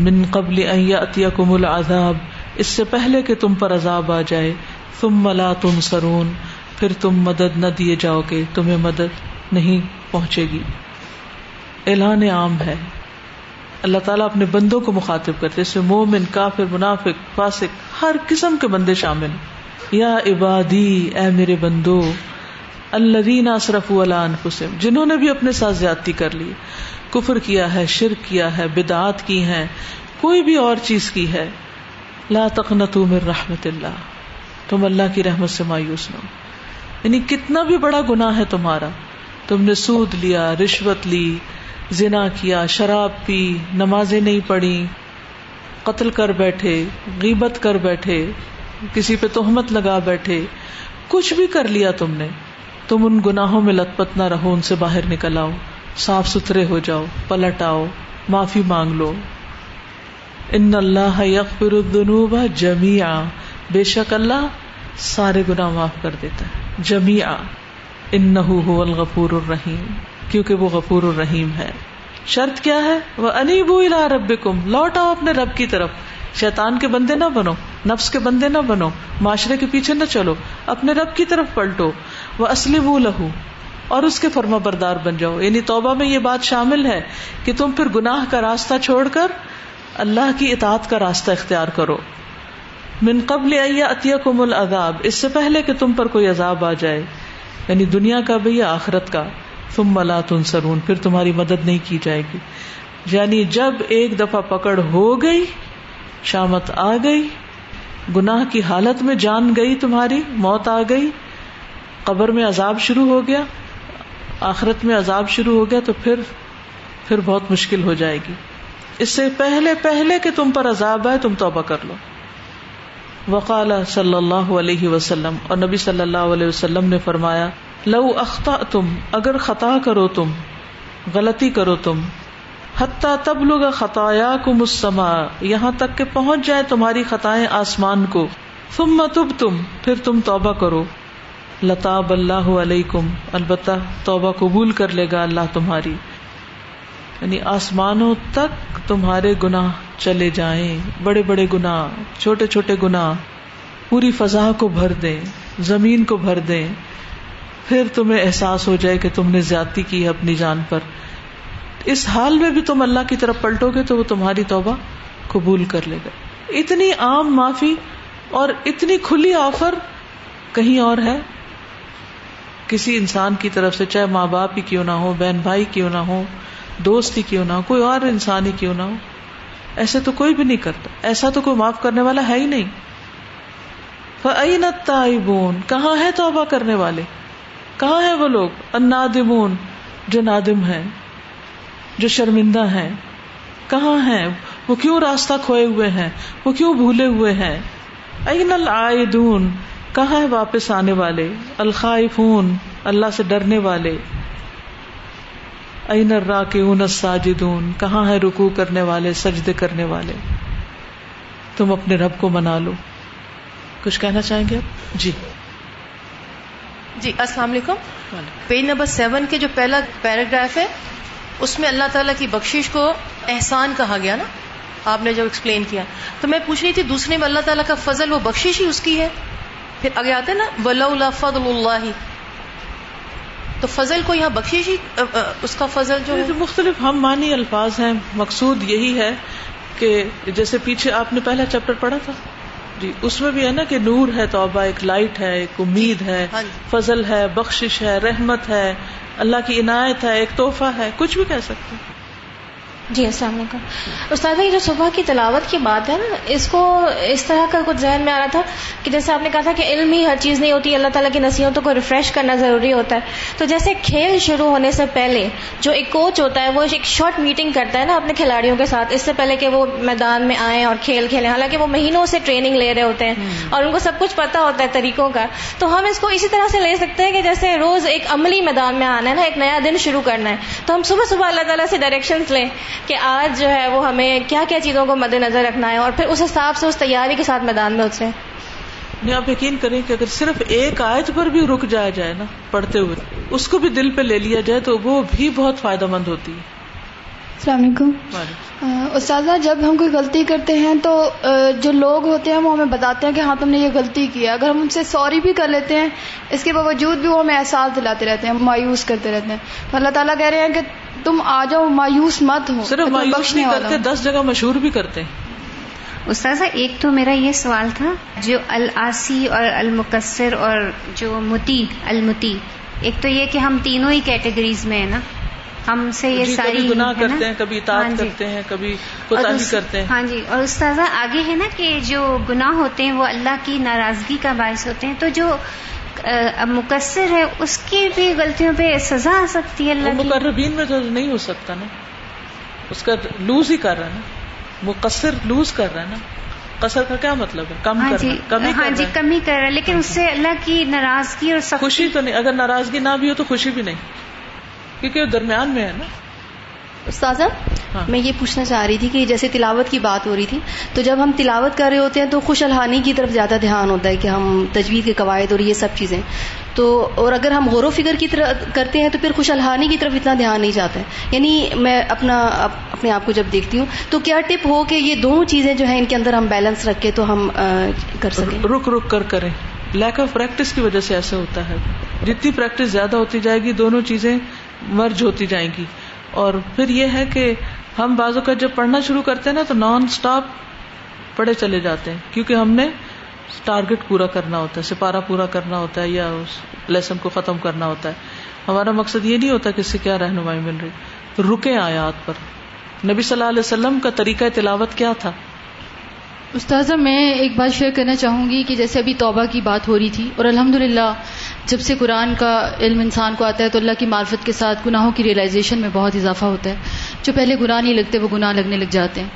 من قبل ان یاتیکم العذاب، اس سے پہلے کہ تم پر عذاب آ جائے۔ ثم لا تنصرون، پھر تم مدد نہ دیے جاؤ گے، تمہیں مدد نہیں پہنچے گی۔ اعلان عام ہے۔ اللہ تعالیٰ اپنے بندوں کو مخاطب کرتے اس میں مومن، کافر، منافق، فاسق، ہر قسم کے بندے شامل یا عبادی، اے میرے بندو، الذین اسرفوا علی جنہوں نے بھی اپنے ساتھ زیادتی کر لی، کفر کیا ہے، شرک کیا ہے، بدعات کی ہیں، کوئی بھی اور چیز کی ہے، لا تقنطوا من رحمت اللہ، تم اللہ کی رحمت سے مایوس نہ ہو۔ یعنی کتنا بھی بڑا گناہ ہے تمہارا، تم نے سود لیا، رشوت لی، زنا کیا، شراب پی، نمازیں نہیں پڑھی، قتل کر بیٹھے، غیبت کر بیٹھے کسی پہ تہمت لگا بیٹھے، کچھ بھی کر لیا تم نے، تم ان گناہوں میں لت پت نہ رہو، ان سے باہر نکل آؤ، صاف ستھرے ہو جاؤ، پلٹ آؤ، معافی مانگ لو۔ ان اللہ یغفر الذنوب جميعا بے شک اللہ سارے گناہ معاف کر دیتا ہے۔ جميعا انه هو الغفور الرحیم۔ کیونکہ وہ غفور الرحیم ہے۔ شرط کیا ہے؟ وہ انیبو الى ربکم لوٹ آؤ اپنے رب کی طرف۔ شیطان کے بندے نہ بنو۔ نفس کے بندے نہ بنو، معاشرے کے پیچھے نہ چلو، اپنے رب کی طرف پلٹو۔ وہ اسلم لہو اور اس کے فرما بردار بن جاؤ۔ یعنی توبہ میں یہ بات شامل ہے کہ تم پھر گناہ کا راستہ چھوڑ کر اللہ کی اطاعت کا راستہ اختیار کرو۔ من قبل اتیا کم العذاب، اس سے پہلے کہ تم پر کوئی عذاب آ جائے۔ یعنی دنیا کا بھی یا آخرت کا۔ تم ملا تنسرون پھر تمہاری مدد نہیں کی جائے گی۔ یعنی جب ایک دفعہ پکڑ ہو گئی، شامت آ گئی گناہ کی حالت میں جان گئی تمہاری، موت آ گئی، قبر میں عذاب شروع ہو گیا، آخرت میں عذاب شروع ہو گیا، تو پھر پھر بہت مشکل ہو جائے گی۔ اس سے پہلے پہلے کہ تم پر عذاب آئے، تم توبہ کر لو۔ وقال صلی اللہ علیہ وسلم، اور نبی صلی اللہ علیہ وسلم نے فرمایا، لو اختا تم اگر خطا کرو تم، غلطی کرو تم حتیٰ تب لوگ خطایا کو مسما یہاں تک کہ پہنچ جائے تمہاری خطائیں آسمان کو۔ تم تب تم پھر تم توبہ کرو۔ لتاب اللہ علیکم، البتہ توبہ قبول کر لے گا اللہ تمہاری۔ یعنی آسمانوں تک تمہارے گناہ چلے جائیں۔ بڑے بڑے گناہ، چھوٹے چھوٹے گناہ۔ پوری فضا کو بھر دیں، زمین کو بھر دیں۔ پھر تمہیں احساس ہو جائے کہ تم نے زیادتی کی ہے اپنی جان پر۔ اس حال میں بھی تم اللہ کی طرف پلٹو گے تو وہ تمہاری توبہ قبول کر لے گا۔ اتنی عام معافی اور اتنی کھلی آفر کہیں اور ہے؟ کسی انسان کی طرف سے، چاہے ماں باپ ہی کیوں نہ ہو، بہن بھائی کیوں نہ ہو، دوست ہی کیوں نہ ہو، کوئی اور انسان ہی کیوں نہ ہو۔ ایسے تو کوئی بھی نہیں کرتا۔ ایسا تو کوئی معاف کرنے والا ہے ہی نہیں۔ تائبون کہاں ہے توبہ کرنے والے؟ کہاں ہے وہ لوگ؟ انادمون جو نادم ہے جو شرمندہ ہیں۔ کہاں ہیں؟ وہ کیوں راستہ کھوئے ہوئے ہیں؟ وہ کیوں بھولے ہوئے ہیں؟ این العائدون؟ کہاں ہے واپس آنے والے؟ الخائفون اللہ سے ڈرنے والے۔ این الراکعون الساجدون؟ کہاں ہے رکوع کرنے والے سجدے کرنے والے؟ تم اپنے رب کو منا لو۔ کچھ کہنا چاہیں گے آپ؟ جی۔ جی السلام علیکم۔ پیج نمبر سیون کے جو پہلا پیراگراف ہے اس میں اللہ تعالیٰ کی بخشش کو احسان کہا گیا نا؟ آپ نے جب ایکسپلین کیا۔ تو میں پوچھ رہی تھی دوسرے میں اللہ تعالیٰ کا فضل وہ بخشش ہی اس کی ہے؟ پھر آگے آتے نا ولا فضل اللہ تو فضل کو یہاں بخشش ہی اس کا فضل جو ہے۔ مختلف ہم مانی الفاظ ہیں مقصود یہی ہے کہ جیسے پیچھے آپ نے پہلا چیپٹر پڑھا تھا۔ جی اس میں بھی ہے نا کہ نور ہے توبہ ایک لائٹ ہے ایک امید ہے۔ ہاں جی۔ فضل ہے بخشش ہے رحمت ہے۔ اللہ کی عنایت ہے ایک تحفہ ہے کچھ بھی کہہ سکتے ہیں۔ جی السلام علیکم۔ استاد یہ جو صبح کی تلاوت کی بات ہے نا اس کو اس طرح کا کچھ ذہن میں آ رہا تھا کہ جیسے آپ نے کہا تھا کہ علم ہی ہر چیز نہیں ہوتی اللہ تعالیٰ کی نصیحتوں کو ریفریش کرنا ضروری ہوتا ہے۔ تو جیسے کھیل شروع ہونے سے پہلے جو ایک کوچ ہوتا ہے وہ ایک شارٹ میٹنگ کرتا ہے نا اپنے کھلاڑیوں کے ساتھ اس سے پہلے کہ وہ میدان میں آئیں اور کھیل کھیلیں۔ حالانکہ وہ مہینوں سے ٹریننگ لے رہے ہوتے ہیں اور ان کو سب کچھ پتا ہوتا ہے طریقوں کا۔ تو ہم اس کو اسی طرح سے لے سکتے ہیں کہ جیسے روز ایک عملی میدان میں آنا ہے نا ایک نیا دن شروع کرنا ہے۔ تو ہم صبح صبح اللہ تعالیٰ سے ڈائریکشن لیں۔ کہ آج جو ہے وہ ہمیں کیا کیا چیزوں کو مد نظر رکھنا ہے اور پھر اس حساب سے اس تیاری کے ساتھ میدان میں اترے نہیں آپ یقین کریں کہ اگر صرف ایک آیت پر بھی رک جایا جائے نا پڑھتے ہوئے اس کو بھی دل پہ لے لیا جائے تو وہ بھی بہت فائدہ مند ہوتی ہے۔ السلام علیکم۔ استاذہ جب ہم کوئی غلطی کرتے ہیں تو جو لوگ ہوتے ہیں وہ ہمیں بتاتے ہیں کہ ہاں تم نے یہ غلطی کیا اگر ہم ان سے سوری بھی کر لیتے ہیں اس کے باوجود بھی وہ ہمیں احساس دلاتے رہتے ہیں مایوس کرتے رہتے ہیں۔ تو اللہ تعالیٰ کہہ رہے ہیں کہ تم آ جاؤ مایوس مت ہو صرف مایوس نہیں کرتے دس جگہ مشہور بھی کرتے استاذہ ایک تو میرا یہ سوال تھا جو السی اور المقصر اور جو متی المتی ایک تو یہ کہ ہم تینوں ہی کیٹیگریز میں ہیں نا۔ ہم سے یہ جی ساری گناہ کرتے ہیں کبھی ہاں جی۔ کرتے ہیں کبھی کرتے ہیں۔ ہاں جی۔ اور استاذہ آگے ہے نا کہ جو گناہ ہوتے ہیں وہ اللہ کی ناراضگی کا باعث ہوتے ہیں۔ تو جو مقصر ہے اس کی بھی غلطیوں پہ سزا آ سکتی ہے اللہ مقربین میں تو نہیں ہو سکتا نا اس کا لوز ہی کر رہا ہے نا۔ مقصر لوز کر رہا ہے نا۔ قصر کا کیا مطلب ہے؟ کم ہاں جی ہاں جی کم ہی کر رہا ہے لیکن اس سے اللہ کی ناراضگی اور خوشی تو نہیں اگر ناراضگی نہ بھی ہو تو خوشی بھی نہیں۔ کیونکہ وہ درمیان میں ہے نا۔ استاذہ ہاں۔ میں یہ پوچھنا چاہ رہی تھی کہ جیسے تلاوت کی بات ہو رہی تھی تو جب ہم تلاوت کر رہے ہوتے ہیں تو خوش الحانی کی طرف زیادہ دھیان ہوتا ہے کہ ہم تجوید کے قواعد اور یہ سب چیزیں۔ تو اور اگر ہم غور و فکر کی طرف کرتے ہیں تو پھر خوش الحانی کی طرف اتنا دھیان نہیں جاتا ہے۔ یعنی میں اپنا اپنے آپ کو جب دیکھتی ہوں تو کیا ٹپ ہو کہ یہ دونوں چیزیں جو ہیں ان کے اندر ہم بیلنس رکھ کے تو ہم کر سکیں؟ رک رک کر کریں۔ لیک آف پریکٹس کی وجہ سے ایسا ہوتا ہے۔ جتنی پریکٹس زیادہ ہوتی جائے گی دونوں چیزیں مرج ہوتی جائیں گی۔ اور پھر یہ ہے کہ ہم بازو کا جب پڑھنا شروع کرتے ہیں نا تو نان اسٹاپ پڑھے چلے جاتے ہیں، کیونکہ ہم نے ٹارگیٹ پورا کرنا ہوتا ہے، سپارہ پورا کرنا ہوتا ہے یا اس لیسن کو ختم کرنا ہوتا ہے۔ ہمارا مقصد یہ نہیں ہوتا کہ اس سے کیا رہنمائی مل رہی۔ رکے آیات پر۔ نبی صلی اللہ علیہ وسلم کا طریقہ تلاوت کیا تھا؟ استاذہ، میں ایک بات شیئر کرنا چاہوں گی کہ جیسے ابھی توبہ کی بات ہو رہی تھی اور الحمد جب سے قرآن کا علم انسان کو آتا ہے تو اللہ کی معرفت کے ساتھ گناہوں کی ریئلائزیشن میں بہت اضافہ ہوتا ہے۔ جو پہلے گناہ نہیں لگتے، وہ گناہ لگنے لگ جاتے ہیں۔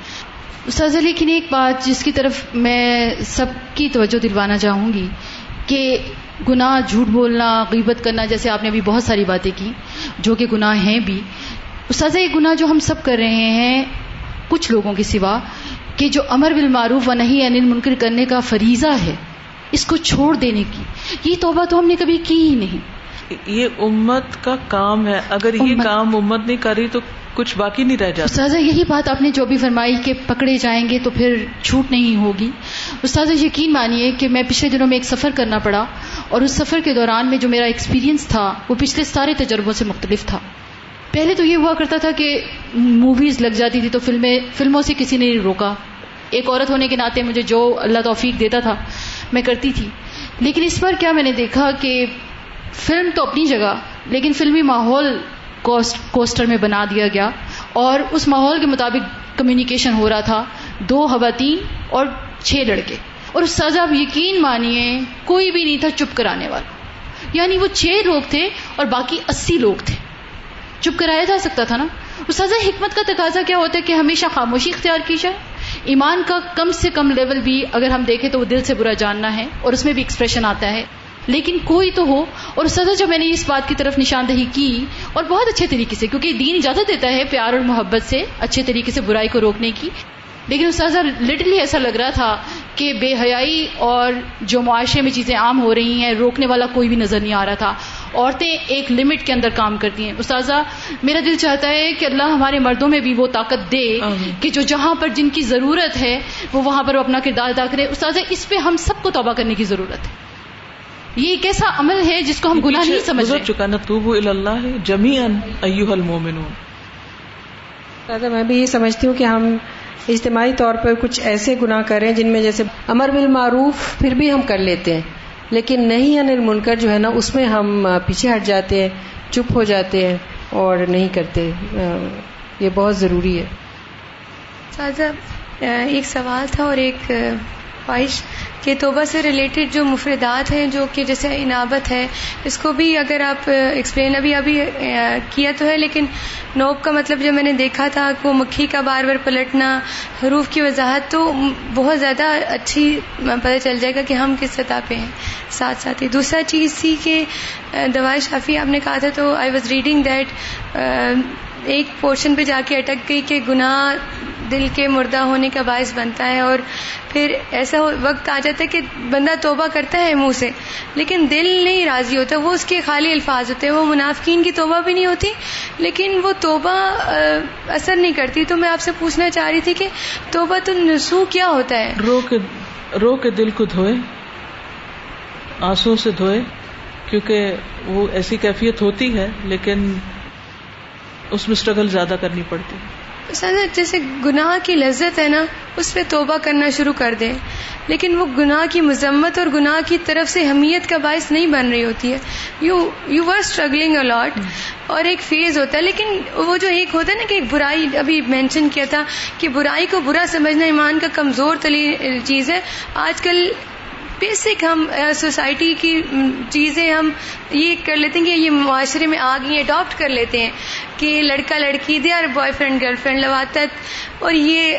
استاذہ، لیکن ایک بات جس کی طرف میں سب کی توجہ دلوانا چاہوں گی کہ گناہ جھوٹ بولنا، غیبت کرنا، جیسے آپ نے ابھی بہت ساری باتیں کی، جو کہ گناہ ہیں بھی۔ استاذہ، یہ گناہ جو ہم سب کر رہے ہیں، کچھ لوگوں کے سوا کہ جو امر بالمعروف و نہیں انل منکر کرنے کا فریضہ ہے اس کو چھوڑ دینے کی۔ یہ توبہ تو ہم نے کبھی کی ہی نہیں۔ یہ امت کا کام ہے۔ اگر یہ کام امت نہیں کر رہی تو کچھ باقی نہیں رہ جاتا۔ استاذہ یہی بات آپ نے جو بھی فرمائی کہ پکڑے جائیں گے تو پھر چھوٹ نہیں ہوگی۔ استاذہ یقین مانیے کہ میں پچھلے دنوں میں ایک سفر کرنا پڑا اور اس سفر کے دوران میں جو میرا ایکسپیرینس تھا وہ پچھلے سارے تجربوں سے مختلف تھا۔ پہلے تو یہ ہوا کرتا تھا کہ موویز لگ جاتی تھی تو فلمیں فلموں سے کسی نے روکا۔ ایک عورت ہونے کے ناطے مجھے جو اللہ توفیق دیتا تھا، میں کرتی تھی۔ لیکن اس پر کیا میں نے دیکھا کہ فلم تو اپنی جگہ، لیکن فلمی ماحول کوسٹر میں بنا دیا گیا اور اس ماحول کے مطابق کمیونیکیشن ہو رہا تھا۔ دو خواتین اور چھ لڑکے۔ اور اس سزا یقین مانیے، کوئی بھی نہیں تھا چپ کرانے والا۔ یعنی وہ چھ لوگ تھے اور باقی اسی لوگ تھے۔ چپ کرایا جا سکتا تھا نا؟ اس سزا حکمت کا تقاضا کیا ہوتا ہے کہ ہمیشہ خاموشی اختیار کی جائے؟ ایمان کا کم سے کم لیول بھی اگر ہم دیکھیں تو وہ دل سے برا جاننا ہے اور اس میں بھی ایکسپریشن آتا ہے۔ لیکن کوئی تو ہو۔ اور سزا جب میں نے اس بات کی طرف نشاندہی کی اور بہت اچھے طریقے سے، کیونکہ دین اجازت دیتا ہے پیار اور محبت سے اچھے طریقے سے برائی کو روکنے کی۔ لیکن استاذہ لٹرلی ایسا لگ رہا تھا کہ بے حیائی اور جو معاشرے میں چیزیں عام ہو رہی ہیں روکنے والا کوئی بھی نظر نہیں آ رہا تھا۔ عورتیں ایک لمٹ کے اندر کام کرتی ہیں۔ استاذہ میرا دل چاہتا ہے کہ اللہ ہمارے مردوں میں بھی وہ طاقت دے کہ جو جہاں پر جن کی ضرورت ہے وہ وہاں پر وہ اپنا کردار ادا کرے استاذہ اس پہ ہم سب کو توبہ کرنے کی ضرورت ہے۔ یہ ایک ایسا عمل ہے جس کو ہم گناہ نہیں سمجھ چکا نا تو اللہ جمی المومنون میں بھی یہ سمجھتی ہوں کہ ہم اجتماعی طور پر کچھ ایسے گناہ کریں جن میں جیسے امر بالمعروف پھر بھی ہم کر لیتے ہیں، لیکن نہیں انل منکر جو ہے نا، اس میں ہم پیچھے ہٹ جاتے ہیں، چپ ہو جاتے ہیں اور نہیں کرتے۔ یہ بہت ضروری ہے۔ ایک سوال تھا اور ایک خواہش کہ توبہ سے ریلیٹڈ جو مفردات ہیں جو کہ جیسے انابت ہے، اس کو بھی اگر آپ ایکسپلین ابھی ابھی کیا تو ہے، لیکن نوب کا مطلب جب میں نے دیکھا تھا وہ مکھی کا بار بار پلٹنا، حروف کی وضاحت، تو بہت زیادہ اچھی پتہ چل جائے گا کہ ہم کس سطح پہ ہیں، ساتھ ساتھ ہی۔ دوسرا چیز تھی کہ دوائی شافی آپ نے کہا تھا، تو آئی واز ریڈنگ دیٹ ایک پورشن پہ جا کے اٹک گئی کہ گناہ دل کے مردہ ہونے کا باعث بنتا ہے اور پھر ایسا وقت آ جاتا ہے کہ بندہ توبہ کرتا ہے منہ سے، لیکن دل نہیں راضی ہوتا، وہ اس کے خالی الفاظ ہوتے ہیں، وہ منافقین کی توبہ بھی نہیں ہوتی، لیکن وہ توبہ اثر نہیں کرتی۔ تو میں آپ سے پوچھنا چاہ رہی تھی کہ توبہ تو نسو کیا ہوتا ہے؟ رو کے رو کے دل کو دھوئے، آنسو سے دھوئے، کیونکہ وہ ایسی کیفیت ہوتی ہے، لیکن اس میں اسٹرگل زیادہ کرنی پڑتی۔ ہے جیسے گناہ کی لذت ہے نا، اس پہ توبہ کرنا شروع کر دیں لیکن وہ گناہ کی مذمت اور گناہ کی طرف سے حمیت کا باعث نہیں بن رہی ہوتی ہے۔ You you are struggling allot اور ایک فیز ہوتا ہے۔ لیکن وہ جو ایک ہوتا ہے نا کہ ایک برائی، ابھی مینشن کیا تھا کہ برائی کو برا سمجھنا ایمان کا کمزور تلی چیز ہے۔ آج کل بیسک ہم سوسائٹی کی چیزیں ہم یہ کر لیتے ہیں کہ یہ معاشرے میں آ گئی اڈاپٹ کر لیتے ہیں کہ لڑکا لڑکی دے اور بوائے فرینڈ گرل فرینڈ لوا تک اور یہ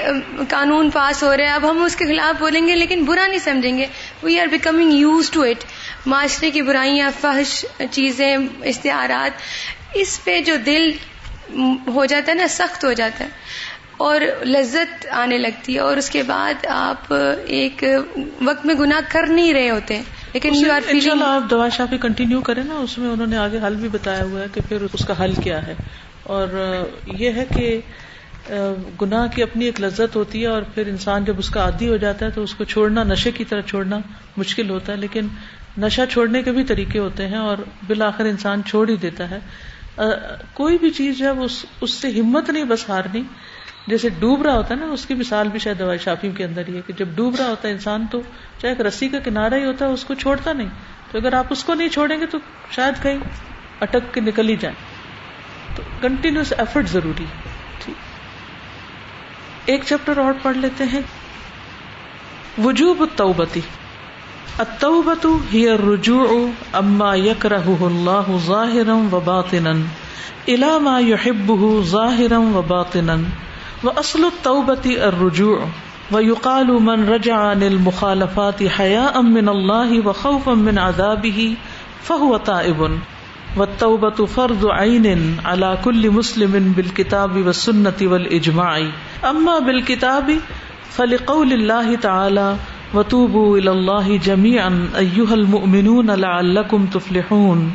قانون پاس ہو رہا ہے۔ اب ہم اس کے خلاف بولیں گے لیکن برا نہیں سمجھیں گے۔ We are becoming use to it معاشرے کی برائیاں، فحش، چیزیں، اشتہارات، اس پہ جو دل ہو جاتا ہے نا، سخت ہو جاتا ہے۔ اور لذت آنے لگتی ہے اور اس کے بعد آپ ایک وقت میں گناہ کر نہیں رہے ہوتے لیکن یو آر فیلنگ آپ دوا شافی کنٹینیو کریں نا اس میں انہوں نے آگے حل بھی بتایا ہوا ہے کہ پھر اس کا حل کیا ہے۔ اور یہ ہے کہ گناہ کی اپنی ایک لذت ہوتی ہے اور پھر انسان جب اس کا عادی ہو جاتا ہے تو اس کو چھوڑنا نشے کی طرح چھوڑنا مشکل ہوتا ہے لیکن نشہ چھوڑنے کے بھی طریقے ہوتے ہیں اور بالآخر انسان چھوڑ ہی دیتا ہے۔ کوئی بھی چیز جب اس سے ہمت نہیں بس ہارنی جیسے ڈوب رہا ہوتا ہے نا، اس کی مثال بھی شاید دوائی شافی کے اندر ہی ہے کہ جب ڈوب رہا ہوتا ہے انسان تو چاہے ایک رسی کا کنارا ہی ہوتا ہے، اس کو چھوڑتا نہیں۔ تو اگر آپ اس کو نہیں چھوڑیں گے تو شاید کہیں اٹک کے نکل ہی جائیں۔ تو کنٹینیوس ایفرٹ ضروری ہے۔ ایک چیپٹر اور پڑھ لیتے ہیں۔ وجوب التوبتی۔ التوبت هي الرجوع اما يكرهه الله ظاهرا وباطنا الى ما يحبه ظاهرا وباطنا واصل التوبة الرجوع ويقال من رجع عن المخالفات حياء من الله وخوفا من عذابه فهو تائب والتوبة فرض عين على كل مسلم بالكتاب والسنة والإجماع أما بالكتاب فلقول الله تعالى وتوبوا الى الله جميعا ايها المؤمنون لعلكم تفلحون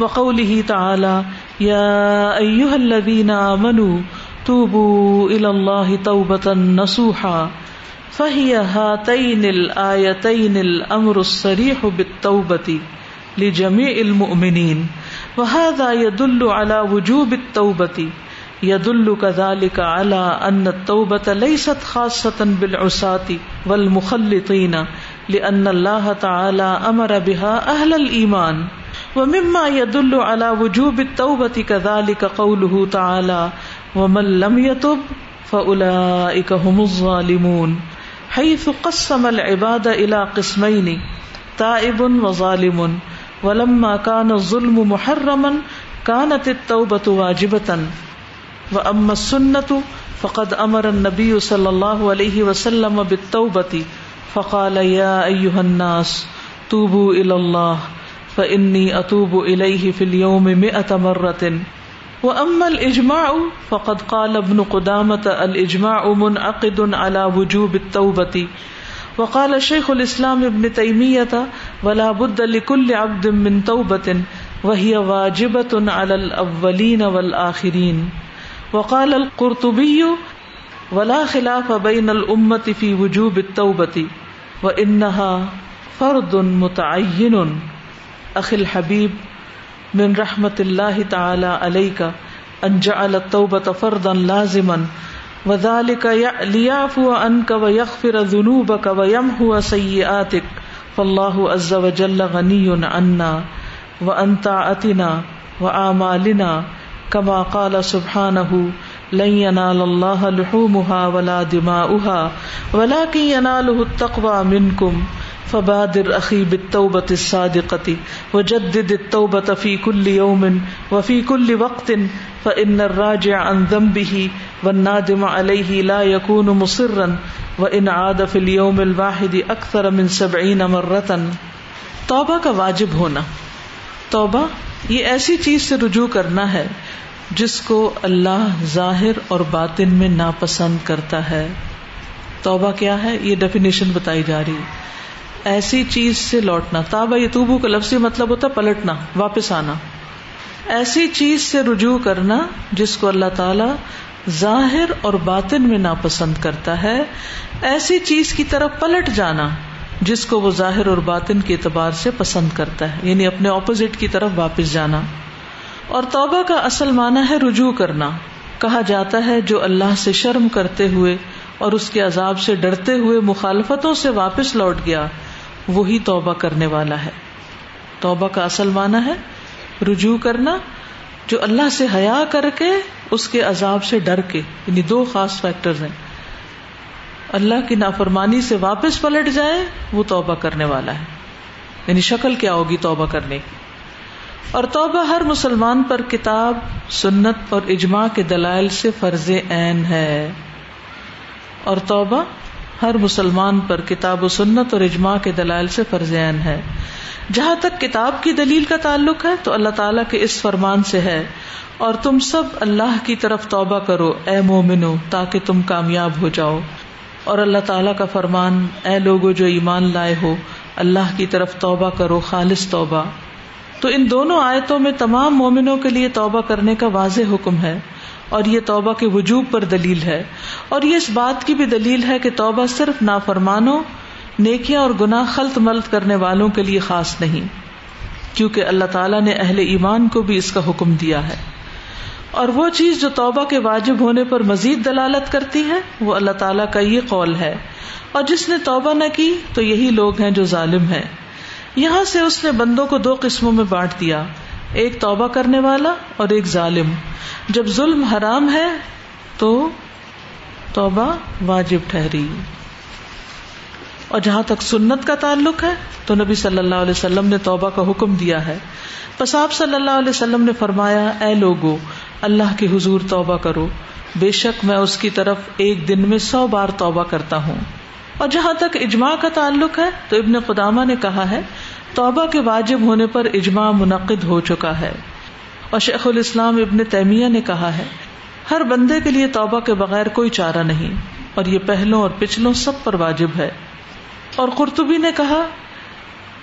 وقوله تعالى يا ايها الذين امنوا توبوا الى الله توبه نصوحا فهي هاتين الايتين الامر الصريح بالتوبه لجميع المؤمنين وهذا يدل على وجوب التوبه يدل كذلك على أن التوبة ليست خاصة بالعساة والمخلطين لأن الله تعالى أمر بها أهل الإيمان ومما يدل على وجوب التوبة كذلك قوله تعالى ومن لم يتب فأولئك هم الظالمون حيث قسم العباد إلى قسمين، تائب وظالم. ولما كان الظلم محرما كانت التوبة واجبة. و ام سنت فقد امر النبی صلی اللہ علیہ وسلم بالتوبة، فقال یا ایها الناس، توبوا الى الله فانی اتوب الیہ فی اليوم مئة مرة. واما الاجماع فقد قال ابن قدامة الاجماع منعقد على وجوب التوبة وقال شيخ الاسلام ابن تيمية ولا بد لكل عبد من توبة وهي واجبة على الاولين والآخرين وقال القرطبي ولا خلاف بين الأمة في وجوب التوبة وإنها فرض متعين أخي الحبيب من رحمة الله تعالى عليك أن جعل التوبة فرضا لازما وذلك ليعفو عنك ويغفر ذنوبك ويمحو سيئاتك فالله عز وجل غني عنا وأن طاعتنا وآمالنا کما قال سبحانه لن ينال الله لحومها ولا دماؤها ولكن يناله التقوى منكم فبادر اخي بالتوبة الصادقة وجدد التوبة في كل يوم وفي كل وقت فإن الراجع عن ذنبه والنادم عليه لا يكون مصرا وإن عاد في اليوم الواحد أكثر من سبعين مرة توبہ کا واجب ہونا توبہ یہ ایسی چیز سے رجوع کرنا ہے جس کو اللہ ظاہر اور باطن میں ناپسند کرتا ہے توبہ کیا ہے یہ ڈیفینیشن بتائی جا رہی ہے ایسی چیز سے لوٹنا۔ تابا یتوبو کا لفظی مطلب ہوتا ہے پلٹنا، واپس آنا۔ ایسی چیز سے رجوع کرنا جس کو اللہ تعالی ظاہر اور باطن میں ناپسند کرتا ہے۔ ایسی چیز کی طرف پلٹ جانا جس کو وہ ظاہر اور باطن کے اعتبار سے پسند کرتا ہے یعنی اپنے اپوزٹ کی طرف واپس جانا۔ اور توبہ کا اصل معنی ہے رجوع کرنا۔ کہا جاتا ہے جو اللہ سے شرم کرتے ہوئے اور اس کے عذاب سے ڈرتے ہوئے مخالفتوں سے واپس لوٹ گیا۔ وہی توبہ کرنے والا ہے۔ توبہ کا اصل معنی ہے رجوع کرنا، جو اللہ سے حیا کر کے، اس کے عذاب سے ڈر کے۔ یعنی دو خاص فیکٹر ہیں۔ اللہ کی نافرمانی سے واپس پلٹ جائے، وہ توبہ کرنے والا ہے۔ یعنی شکل کیا ہوگی توبہ کرنے کی؟ اور توبہ ہر مسلمان پر کتاب، سنت اور اجماع کے دلائل سے فرض عین ہے۔ اور توبہ ہر مسلمان پر کتاب و سنت اور اجماع کے دلائل سے فرض عین ہے۔ جہاں تک کتاب کی دلیل کا تعلق ہے، تو اللہ تعالیٰ کے اس فرمان سے ہے۔ اور تم سب اللہ کی طرف توبہ کرو، اے مومنو، تاکہ تم کامیاب ہو جاؤ۔ اور اللہ تعالیٰ کا فرمان، اے لوگو جو ایمان لائے ہو، اللہ کی طرف توبہ کرو، خالص توبہ۔ تو ان دونوں آیتوں میں تمام مومنوں کے لیے توبہ کرنے کا واضح حکم ہے۔ اور یہ توبہ کے وجوب پر دلیل ہے اور یہ اس بات کی بھی دلیل ہے کہ توبہ صرف نافرمانوں، نیکیاں اور گناہ خلط ملت کرنے والوں کے لیے خاص نہیں، کیونکہ اللہ تعالیٰ نے اہل ایمان کو بھی اس کا حکم دیا ہے۔ اور وہ چیز جو توبہ کے واجب ہونے پر مزید دلالت کرتی ہے، وہ اللہ تعالیٰ کا یہ قول ہے۔ اور جس نے توبہ نہ کی، تو یہی لوگ ہیں جو ظالم ہیں۔ یہاں سے اس نے بندوں کو دو قسموں میں بانٹ دیا۔ ایک توبہ کرنے والا اور ایک ظالم۔ جب ظلم حرام ہے تو توبہ واجب ٹھہری۔ اور جہاں تک سنت کا تعلق ہے تو نبی صلی اللہ علیہ وسلم نے توبہ کا حکم دیا ہے۔ بس آپ صلی اللہ علیہ وسلم نے فرمایا، اے لوگو، اللہ کے حضور توبہ کرو۔ بے شک میں اس کی طرف ایک دن میں سو بار توبہ کرتا ہوں۔ اور جہاں تک اجماع کا تعلق ہے تو ابن قدامہ نے کہا ہے توبہ کے واجب ہونے پر اجماع منعقد ہو چکا ہے۔ اور شیخ الاسلام ابن تیمیہ نے کہا ہے، ہر بندے کے لیے توبہ کے بغیر کوئی چارہ نہیں، اور یہ پہلوں اور پچھلوں سب پر واجب ہے۔ اور قرطبی نے کہا،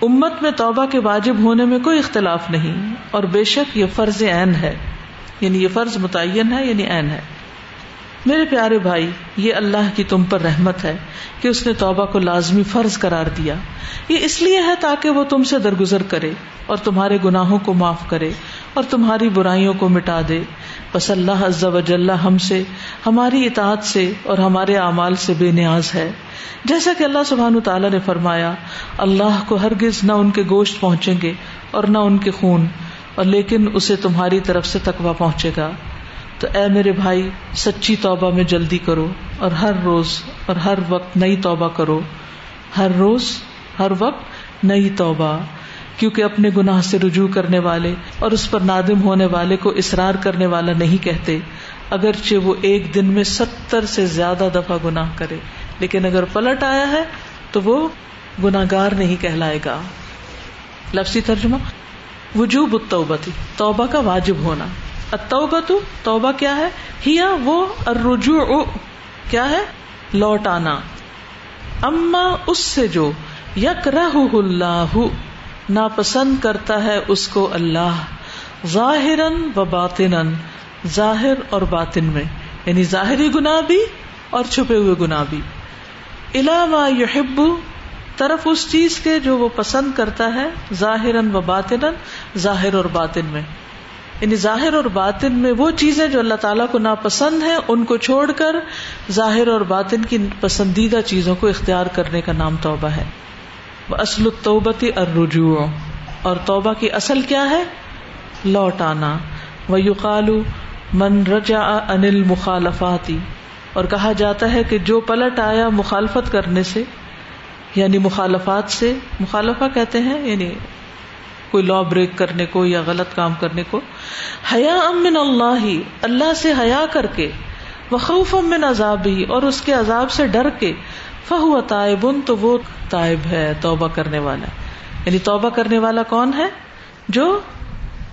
امت میں توبہ کے واجب ہونے میں کوئی اختلاف نہیں، اور بے شک یہ فرض عین ہے یعنی یہ فرض متعین ہے یعنی عین ہے۔ میرے پیارے بھائی، یہ اللہ کی تم پر رحمت ہے کہ اس نے توبہ کو لازمی فرض قرار دیا۔ یہ اس لیے ہے تاکہ وہ تم سے درگزر کرے اور تمہارے گناہوں کو معاف کرے اور تمہاری برائیوں کو مٹا دے۔ بس اللہ عز و جل ہم سے، ہماری اطاعت سے اور ہمارے اعمال سے بے نیاز ہے۔ جیسا کہ اللہ سبحان تعالیٰ نے فرمایا، اللہ کو ہرگز نہ ان کے گوشت پہنچیں گے اور نہ ان کے خون، اور لیکن اسے تمہاری طرف سے تقوی پہنچے گا۔ تو اے میرے بھائی، سچی توبہ میں جلدی کرو اور ہر روز اور ہر وقت نئی توبہ کرو۔ ہر روز، ہر وقت نئی توبہ۔ کیونکہ اپنے گناہ سے رجوع کرنے والے اور اس پر نادم ہونے والے کو اصرار کرنے والا نہیں کہتے۔ اگرچہ وہ ایک دن میں ستر سے زیادہ دفعہ گناہ کرے، لیکن اگر پلٹ آیا ہے تو وہ گناگار نہیں کہلائے گا۔ لفظی ترجمہ، وجوب التوبتی توبہ کا واجب ہونا۔ التوبہ توبہ کیا ہے؟ ہیا وہ الرجوع، کیا ہے؟ لوٹ آنا اما اس سے جو یکرہ اللہ، ناپسند کرتا ہے اس کو اللہ ظاہر و باطن ظاہر اور باطن میں یعنی ظاہری گناہ بھی اور چھپے ہوئے گناہ بھی۔ علامہ یحب، طرف اس چیز کے جو وہ پسند کرتا ہے ظاہر و باطن ظاہر اور باطن میں۔ یعنی ظاہر اور باطن میں وہ چیزیں جو اللہ تعالیٰ کو ناپسند ہیں، ان کو چھوڑ کر ظاہر اور باطن کی پسندیدہ چیزوں کو اختیار کرنے کا نام توبہ ہے۔ وہ اصل توبتی الرجوع۔ اور توبہ کی اصل کیا ہے؟ لوٹ آنا وہ یوقالو من رجا انل مخالفاتی اور کہا جاتا ہے کہ جو پلٹ آیا مخالفت کرنے سے یعنی مخالفات سے، مخالفہ کہتے ہیں یعنی کوئی لا بریک کرنے کو یا غلط کام کرنے کو حیا امن اللہ اللہ سے حیا کر کے وخوف امن عذاب ہی اور اس کے عذاب سے ڈر کے، فہو تائب، تو وہ تائب ہے توبہ کرنے والا۔ یعنی توبہ کرنے والا کون ہے؟ جو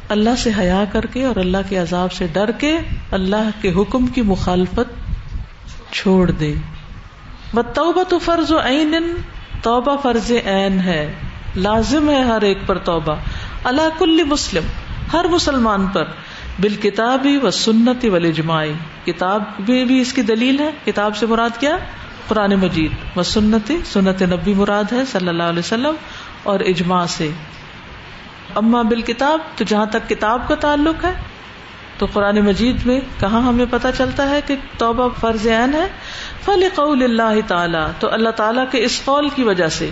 اللہ سے حیا کر کے اور اللہ کے عذاب سے ڈر کے اللہ کے حکم کی مخالفت چھوڑ دے۔ وہ توبہ تو فرض و عین توبہ فرض عین ہے۔ لازم ہے ہر ایک پر توبہ۔ اللہ کل مسلم، ہر مسلمان پر۔ بال کتابی و سنت و اجماعی کتاب میں بھی اس کی دلیل ہے۔ کتاب سے مراد کیا؟ قرآن مجید۔ و سنت سنت نبی مراد ہے صلی اللہ علیہ وسلم اور اجماع سے۔ اما بال کتاب تو جہاں تک کتاب کا تعلق ہے تو قرآن مجید میں کہاں ہمیں پتا چلتا ہے کہ توبہ فرض عین ہے؟ فل قول اللہ تعالیٰ تو اللہ تعالیٰ کے اس قول کی وجہ سے۔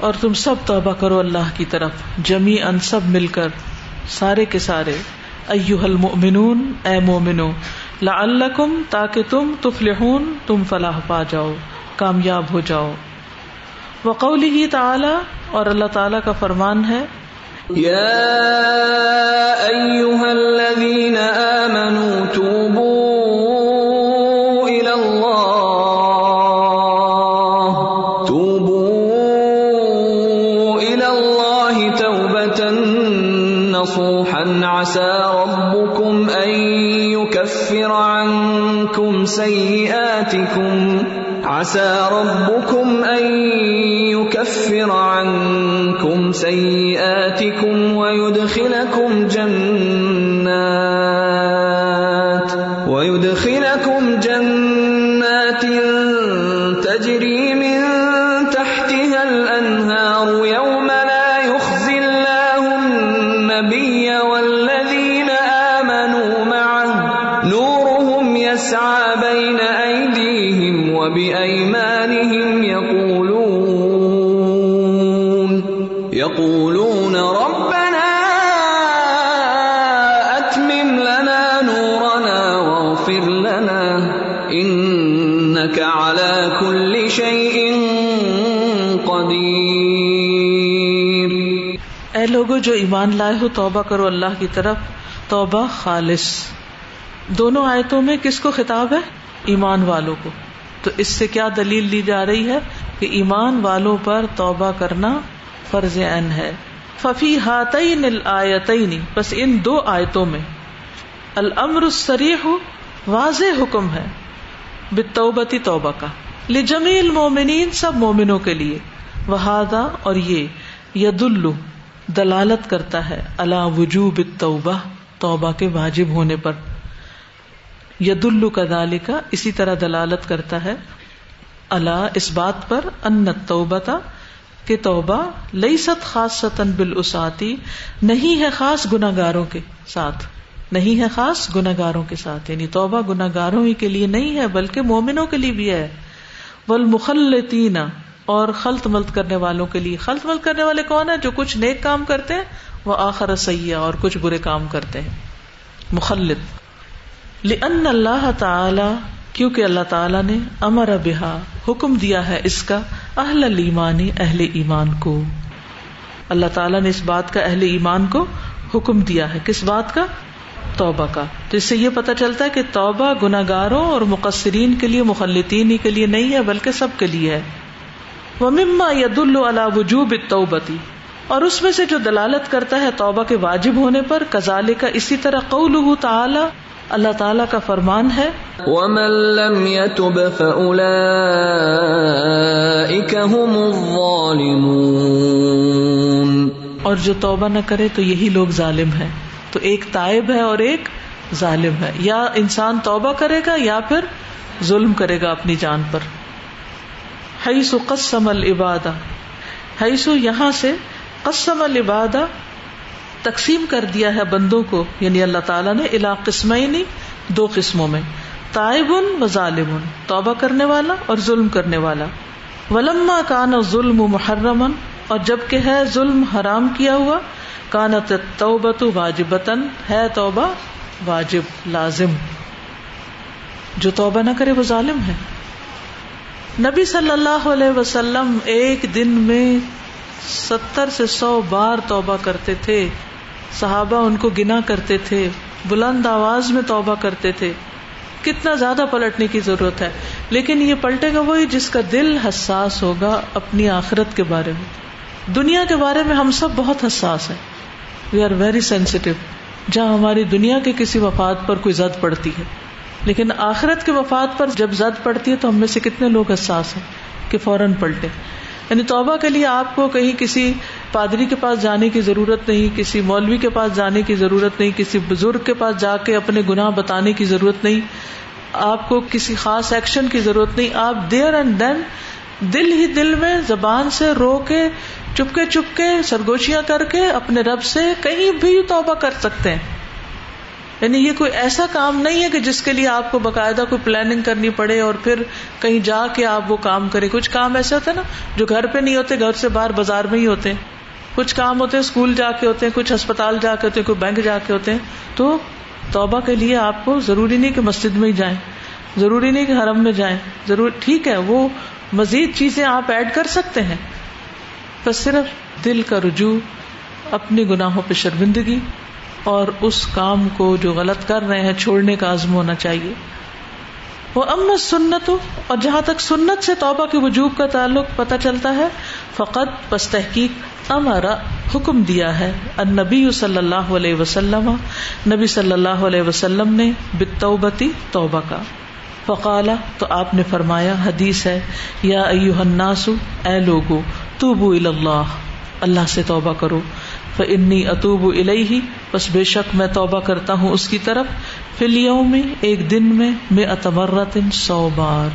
اور تم سب توبہ کرو اللہ کی طرف۔ جمی ان سب مل کر سارے کے سارے۔ ایوہ المؤمنون اے مومنو لعلکم تاکہ تم تفلحون، تم فلاح پا جاؤ، کامیاب ہو جاؤ۔ وقولی تعالی اور اللہ تعالی کا فرمان ہے، یا آمنوا سيئاتكم عسى ربكم أن يكفر عنكم سيئاتكم اے لوگو جو ایمان لائے ہو، توبہ کرو اللہ کی طرف۔ توبہ خالص۔ دونوں آیتوں میں کس کو خطاب ہے؟ ایمان والوں کو۔ تو اس سے کیا دلیل لی جا رہی ہے کہ ایمان والوں پر توبہ کرنا فرض عین ہے۔ ففی ہاتین الآیتین۔ بس ان دو آیتوں میں۔ الامر السریح واضح حکم ہے بتوبتی توبہ کا۔ لجمیل مومنین سب مومنوں کے لیے۔ وہادا اور یہ۔ ید دلالت کرتا ہے اللہ وجوب توبہ توبہ کے واجب ہونے پر۔ ید کا کا اسی طرح دلالت کرتا ہے اللہ اس بات پر، ان توبتا کہ توبہ لئی ست خاص ستن بالاساتی، نہیں ہے خاص گناگاروں کے ساتھ۔ نہیں ہے خاص گناگاروں کے ساتھ۔ یعنی توبہ گناگاروں ہی کے لیے نہیں ہے، بلکہ مومنوں کے لیے بھی ہے۔ ول مخلطین اور خلط ملت کرنے والوں کے لیے خلط ملت کرنے والے کون ہیں؟ جو کچھ نیک کام کرتے ہیں، وہ آخر سیاح اور کچھ برے کام کرتے ہیں۔ مخلط۔ لن اللہ تعالی کیونکہ اللہ تعالیٰ نے امر بحا حکم دیا ہے اس کا، اہل ایمانی اہل ایمان کو۔ اللہ تعالیٰ نے اس بات کا اہل ایمان کو حکم دیا ہے۔ کس بات کا؟ توبہ کا۔ تو اس سے یہ پتا چلتا ہے کہ توبہ گناگاروں اور مقصرین کے لیے، مخلطین ہی کے لیے نہیں ہے، بلکہ سب کے لیے ہے۔ وہ مما ید اللہ وجوب توبتی اور اس میں سے جو دلالت کرتا ہے توبہ کے واجب ہونے پر کزالے کا اسی طرح قول تعالی اللہ تعالی کا فرمان ہے ومن لم يتب هم الظالمون۔ اور جو توبہ نہ کرے تو یہی لوگ ظالم ہیں۔ تو ایک تائب ہے اور ایک ظالم ہے۔ یا انسان توبہ کرے گا یا پھر ظلم کرے گا اپنی جان پر۔ حیث قسم العبادہ، حیث یہاں سے قسم العبادہ تقسیم کر دیا ہے بندوں کو یعنی اللہ تعالیٰ نے الا قسم دو قسموں میں تائب و ظالم توبہ کرنے والا اور ظلم کرنے والا۔ ولما کان ظلم محرمن اور جبکہ ہے ظلم حرام کیا ہوا، کانت توبت واجبتن ہے توبہ واجب، لازم۔ جو توبہ نہ کرے وہ ظالم ہے۔ نبی صلی اللہ علیہ وسلم ایک دن میں ستر سے سو بار توبہ کرتے تھے۔ صحابہ ان کو گنا کرتے تھے، بلند آواز میں توبہ کرتے تھے۔ کتنا زیادہ پلٹنے کی ضرورت ہے۔ لیکن یہ پلٹے گا وہی جس کا دل حساس ہوگا اپنی آخرت کے بارے میں۔ دنیا کے بارے میں ہم سب بہت حساس ہیں۔ وی آر ویری سینسیٹیو جہاں ہماری دنیا کے کسی وفات پر کوئی زد پڑتی ہے۔ لیکن آخرت کے وفات پر جب زد پڑتی ہے تو ہم میں سے کتنے لوگ حساس ہیں کہ فوراً پلٹے۔ یعنی توبہ کے لیے آپ کو کہیں کسی پادری کے پاس جانے کی ضرورت نہیں، کسی مولوی کے پاس جانے کی ضرورت نہیں، کسی بزرگ کے پاس جا کے اپنے گناہ بتانے کی ضرورت نہیں، آپ کو کسی خاص ایکشن کی ضرورت نہیں۔ آپ دیر اینڈ دین دل ہی دل میں زبان سے رو کے، چپکے چپکے سرگوشیاں کر کے اپنے رب سے کہیں بھی توبہ کر سکتے ہیں۔ یعنی یہ کوئی ایسا کام نہیں ہے کہ جس کے لیے آپ کو باقاعدہ کوئی پلاننگ کرنی پڑے اور پھر کہیں جا کے آپ وہ کام کریں۔ کچھ کام ایسے ہوتے ہیں نا جو گھر پہ نہیں ہوتے، گھر سے باہر بازار میں ہی ہوتے ہیں۔ کچھ کام ہوتے ہیں، اسکول جا کے ہوتے ہیں، کچھ اسپتال جا کے ہوتے ہیں، کوئی بینک جا کے ہوتے ہیں۔ تو توبہ کے لیے آپ کو ضروری نہیں کہ مسجد میں ہی جائیں، ضروری نہیں کہ حرم میں جائیں۔ ضرور، ٹھیک ہے، وہ مزید چیزیں آپ ایڈ کر سکتے ہیں۔ بس صرف دل کا رجوع اپنی گناہوں پہ شرمندگی اور اس کام کو جو غلط کر رہے ہیں، چھوڑنے کا عزم ہونا چاہیے۔ وہ ام سنت اور جہاں تک سنت سے توبہ کے وجوب کا تعلق پتہ چلتا ہے، فقط بس تحقیق ہمارا حکم دیا ہے۔ نبی صلی اللہ علیہ وسلم، نبی صلی اللہ علیہ وسلم نے بتوبتی توبہ کا۔ فقالا، تو آپ نے فرمایا، حدیث ہے، یا ایوہ الناس، اے لوگو، توبو اللہ اللہ سے توبہ کرو۔ فانی اتوب الیہ بس بے شک میں توبہ کرتا ہوں اس کی طرف۔ فلیوں میں ایک دن میں میں اتمرت سو بار۔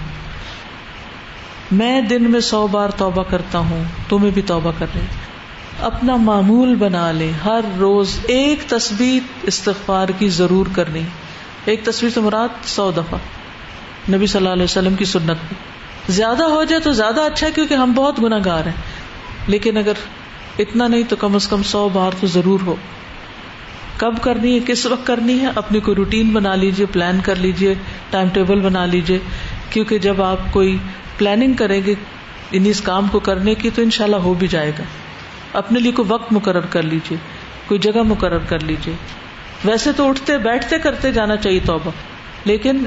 میں دن میں سو بار توبہ کرتا ہوں، تمہیں بھی توبہ کر لے اپنا معمول بنا لے ہر روز ایک تصویر استغفار کی ضرور کرنی ایک تصویر سے مراد سو دفعہ۔ نبی صلی اللہ علیہ وسلم کی سنت۔ میں زیادہ ہو جائے تو زیادہ اچھا ہے، کیونکہ ہم بہت گناہ گار ہیں۔ لیکن اگر اتنا نہیں تو کم از کم سو بار تو ضرور ہو۔ کب کرنی ہے، کس وقت کرنی ہے، اپنی کوئی روٹین بنا لیجیے پلان کر لیجیے ٹائم ٹیبل بنا لیجیے کیونکہ جب آپ کوئی پلاننگ کریں گے ان اس کام کو کرنے کی تو ان شاء اللہ ہو بھی جائے گا۔ اپنے لیے کوئی وقت مقرر کر لیجیے کوئی جگہ مقرر کر لیجیے ویسے تو اٹھتے بیٹھتے کرتے جانا چاہیے توبہ، لیکن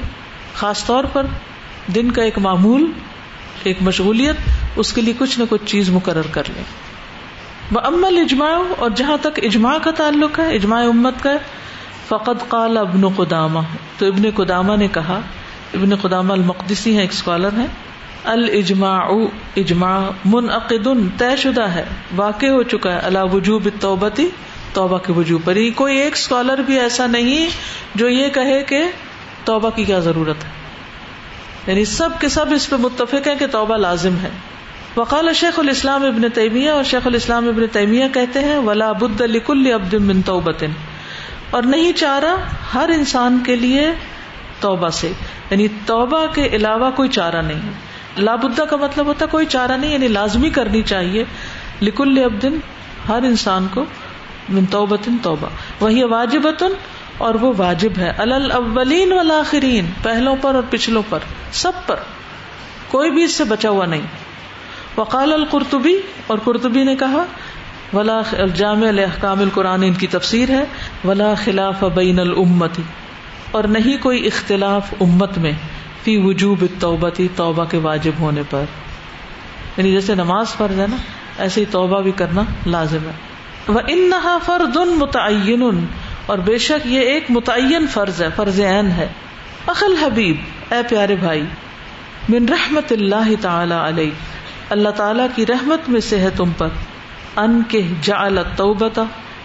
خاص طور پر دن کا ایک معمول، ایک مشغولیت، اس کے لیے کچھ نہ کچھ چیز مقرر کر لیں۔ وہ امل اجماع اور جہاں تک اجماع کا تعلق ہے، اجماع امت کا فقط قال ابن قدامہ۔ تو ابن قدامہ نے کہا، ابن قدامہ المقدسی ہیں، ایک اسکالر ہیں الجماع اجماع منعقد طے شدہ ہے، واقع ہو چکا ہے اللہ وجوب توبتی توبہ کے وجوب پر ہی۔ کوئی ایک اسکالر بھی ایسا نہیں جو یہ کہے کہ توبہ کی کیا ضرورت ہے۔ یعنی سب کے سب اس پہ متفق ہے کہ توبہ لازم ہے۔ وقال شیخ الاسلام ابن تیمیہ اور شیخ الاسلام ابن تیمیہ کہتے ہیں، ولا بد لکل عبد من توبتن اور نہیں چاہ رہا ہر انسان کے لیے توبہ سے۔ یعنی توبہ کے علاوہ کوئی چارہ نہیں۔ لابدہ کا مطلب ہوتا کوئی چارہ نہیں یعنی لازمی کرنی چاہیے۔ لکل ابدن ہر انسان کو من توبتن توبہ۔ وہی واجبتن اور وہ واجب ہے۔ الاولین والآخرین پہلوں پر اور پچھلوں پر، سب پر۔ کوئی بھی اس سے بچا ہوا نہیں۔ وقال القرطبی، اور قرطبی نے کہا، ولا الجامع الحکام القرآن ان کی تفسیر ہے، ولا خلاف بین الامتی، اور نہیں کوئی اختلاف امت میں، فی وجوب توبتی توبہ کے واجب ہونے پر۔ یعنی جیسے نماز فرض ہے نا، ایسے ہی توبہ بھی کرنا لازم ہے۔ وہ ان فرد متعین اور بے شک یہ ایک متعین فرض ہے، فرض عین ہے۔ اخل حبیب، اے پیارے بھائی، من رحمت اللہ تعالی علیہ۔ اللہ تعالی کی رحمت میں سے ہے تم پر۔ ان کے جعل توبتا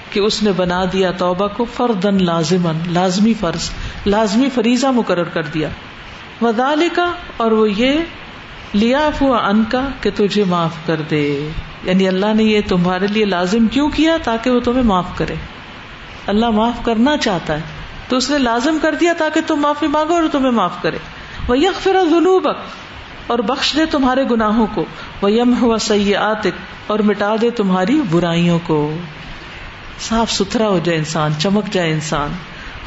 کہ اس نے بنا دیا توبہ کو فردن لازمن لازمی فرض، لازمی فریضہ مقرر کر دیا۔ ودال کا اور وہ یہ لیا ہوا ان کا کہ تجھے معاف کر دے۔ یعنی اللہ نے یہ تمہارے لیے لازم کیوں کیا تاکہ وہ تمہیں معاف کرے؟ اللہ معاف کرنا چاہتا ہے، تو اس نے لازم کر دیا تاکہ تم معافی مانگو اور تمہیں معاف کرے۔ وہ یک فرا اور بخش دے تمہارے گناہوں کو۔ وہ یم ہوا سی اور مٹا دے تمہاری برائیوں کو۔ صاف ستھرا ہو جائے انسان، چمک جائے انسان،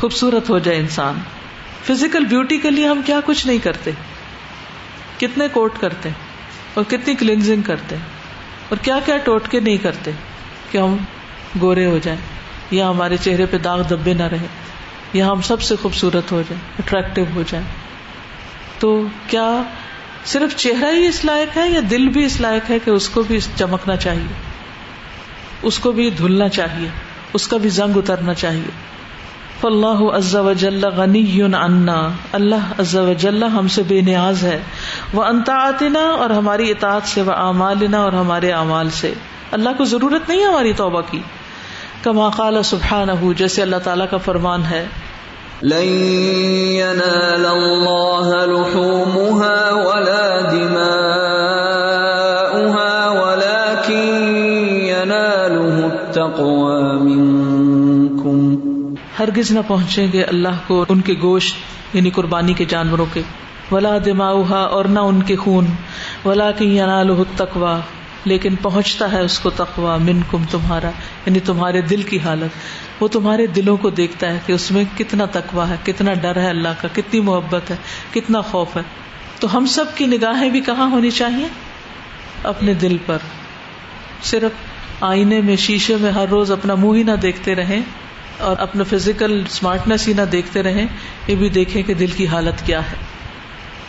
خوبصورت ہو جائے انسان۔ فزیکل بیوٹی کے لیے ہم کیا کچھ نہیں کرتے۔ کتنے کوٹ کرتے اور کتنی کلینزنگ کرتے اور کیا کیا ٹوٹ کے نہیں کرتے کہ ہم گورے ہو جائیں۔ یا ہمارے چہرے پہ داغ دبے نہ رہے۔ یا ہم سب سے خوبصورت ہو جائیں اٹریکٹو ہو جائیں۔ تو کیا صرف چہرہ ہی اس لائق ہے یا دل بھی اس لائق ہے کہ اس کو بھی چمکنا چاہیے؟ اس کو بھی دھلنا چاہیے، اس کا بھی زنگ اترنا چاہیے۔ فاللہ عز و جل غنی عنا، اللہ عز و جل ہم سے بے نیاز ہے۔ وہ انتعاتنا اور ہماری اطاعت سے وہ اعمالنا، اور ہمارے اعمال سے۔ اللہ کو ضرورت نہیں ہماری توبہ کی۔ کما قال سبحانہ، جیسے اللہ تعالیٰ کا فرمان ہے۔ لن ينال الله لحومها ولا دماؤها، ولكن يناله التقوى منكم. ہرگز نہ پہنچیں گے اللہ کو ان کے گوشت یعنی قربانی کے جانوروں کے۔ ولا دماؤها اور نہ ان کے خون ولا کی يناله التقوى۔ لیکن پہنچتا ہے اس کو تقوا من کم تمہارا یعنی تمہارے دل کی حالت۔ وہ تمہارے دلوں کو دیکھتا ہے کہ اس میں کتنا تقوا ہے، کتنا ڈر ہے اللہ کا، کتنی محبت ہے، کتنا خوف ہے۔ تو ہم سب کی نگاہیں بھی کہاں ہونی چاہیے؟ اپنے دل پر۔ صرف آئینے میں، شیشے میں ہر روز اپنا منہ ہی نہ دیکھتے رہیں اور اپنا فزیکل اسمارٹنیس ہی نہ دیکھتے رہیں، یہ بھی دیکھیں کہ دل کی حالت کیا ہے۔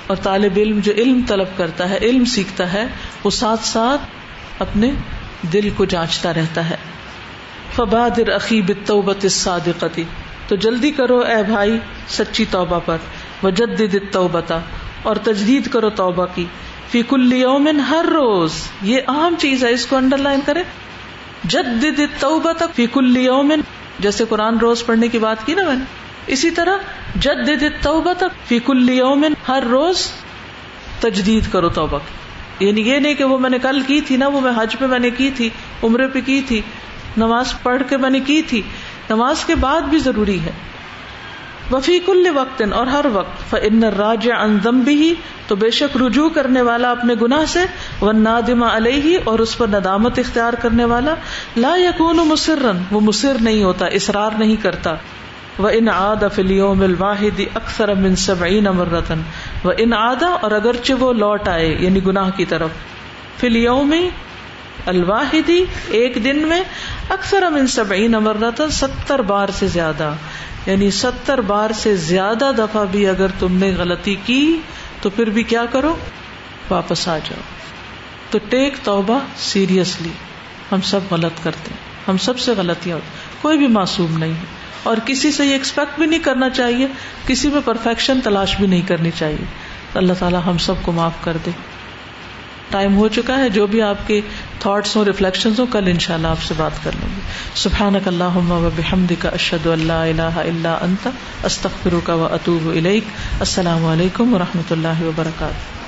اور طالب علم جو علم طلب کرتا ہے، علم سیکھتا ہے، وہ ساتھ ساتھ اپنے دل کو جانچتا رہتا ہے۔ فبادر عقیب توبت صادقتی تو جلدی کرو اے بھائی سچی توبہ پر۔ وجدد توبتا اور تجدید کرو توبہ کی۔ فی کل یومن ہر روز۔ یہ اہم چیز ہے، اس کو انڈر لائن کرے جدد توبت فی کل یومن۔ جیسے قرآن روز پڑھنے کی بات کی نا میں نے۔ اسی طرح جدد توبت فی کل یومن ہر روز۔ تجدید کرو توبہ کی۔ یعنی یہ نہیں کہ وہ میں نے کل کی تھی نا، وہ میں حج پہ میں نے کی تھی، عمرے پہ کی تھی، نماز پڑھ کے میں نے کی تھی۔ نماز کے بعد بھی ضروری ہے۔ وفی کل وقت اور ہر وقت۔ ان راج انزم بھی تو بے شک رجوع کرنے والا اپنے گناہ سے۔ وہ نادم علیہ اور اس پر ندامت اختیار کرنے والا۔ لا یقون مسرن وہ مصر نہیں ہوتا، اصرار نہیں کرتا۔ وہ ان آد افلیوم الواحد اکثر من سبعین مرتن وہ ان آدا اور اگرچہ وہ لوٹ آئے یعنی گناہ کی طرف۔ فلیوم الواحدی ایک دن میں اکثر ہم امن سبعین امرتا ستر بار سے زیادہ۔ یعنی ستر بار سے زیادہ دفعہ بھی اگر تم نے غلطی کی، تو پھر بھی کیا کرو؟ واپس آ جاؤ۔ تو ٹیک توبہ سیریسلی۔ ہم سب غلط کرتے ہیں۔ ہم سب سے غلطیاں۔ کوئی بھی معصوم نہیں۔ ہے اور کسی سے یہ ایکسپیکٹ بھی نہیں کرنا چاہیے، کسی میں پرفیکشن تلاش بھی نہیں کرنی چاہیے۔ اللہ تعالیٰ ہم سب کو معاف کر دے۔ ٹائم ہو چکا ہے، جو بھی آپ کے تھاٹس ہوں ریفلیکشن ہوں، کل ان شاء اللہ آپ سے بات کر لیں گے۔ سبحان اللہ بحمد کا اشد اللہ اللہ اللہ انت استخر کا و اطوب السلام علیکم و رحمۃ اللہ وبرکاتہ۔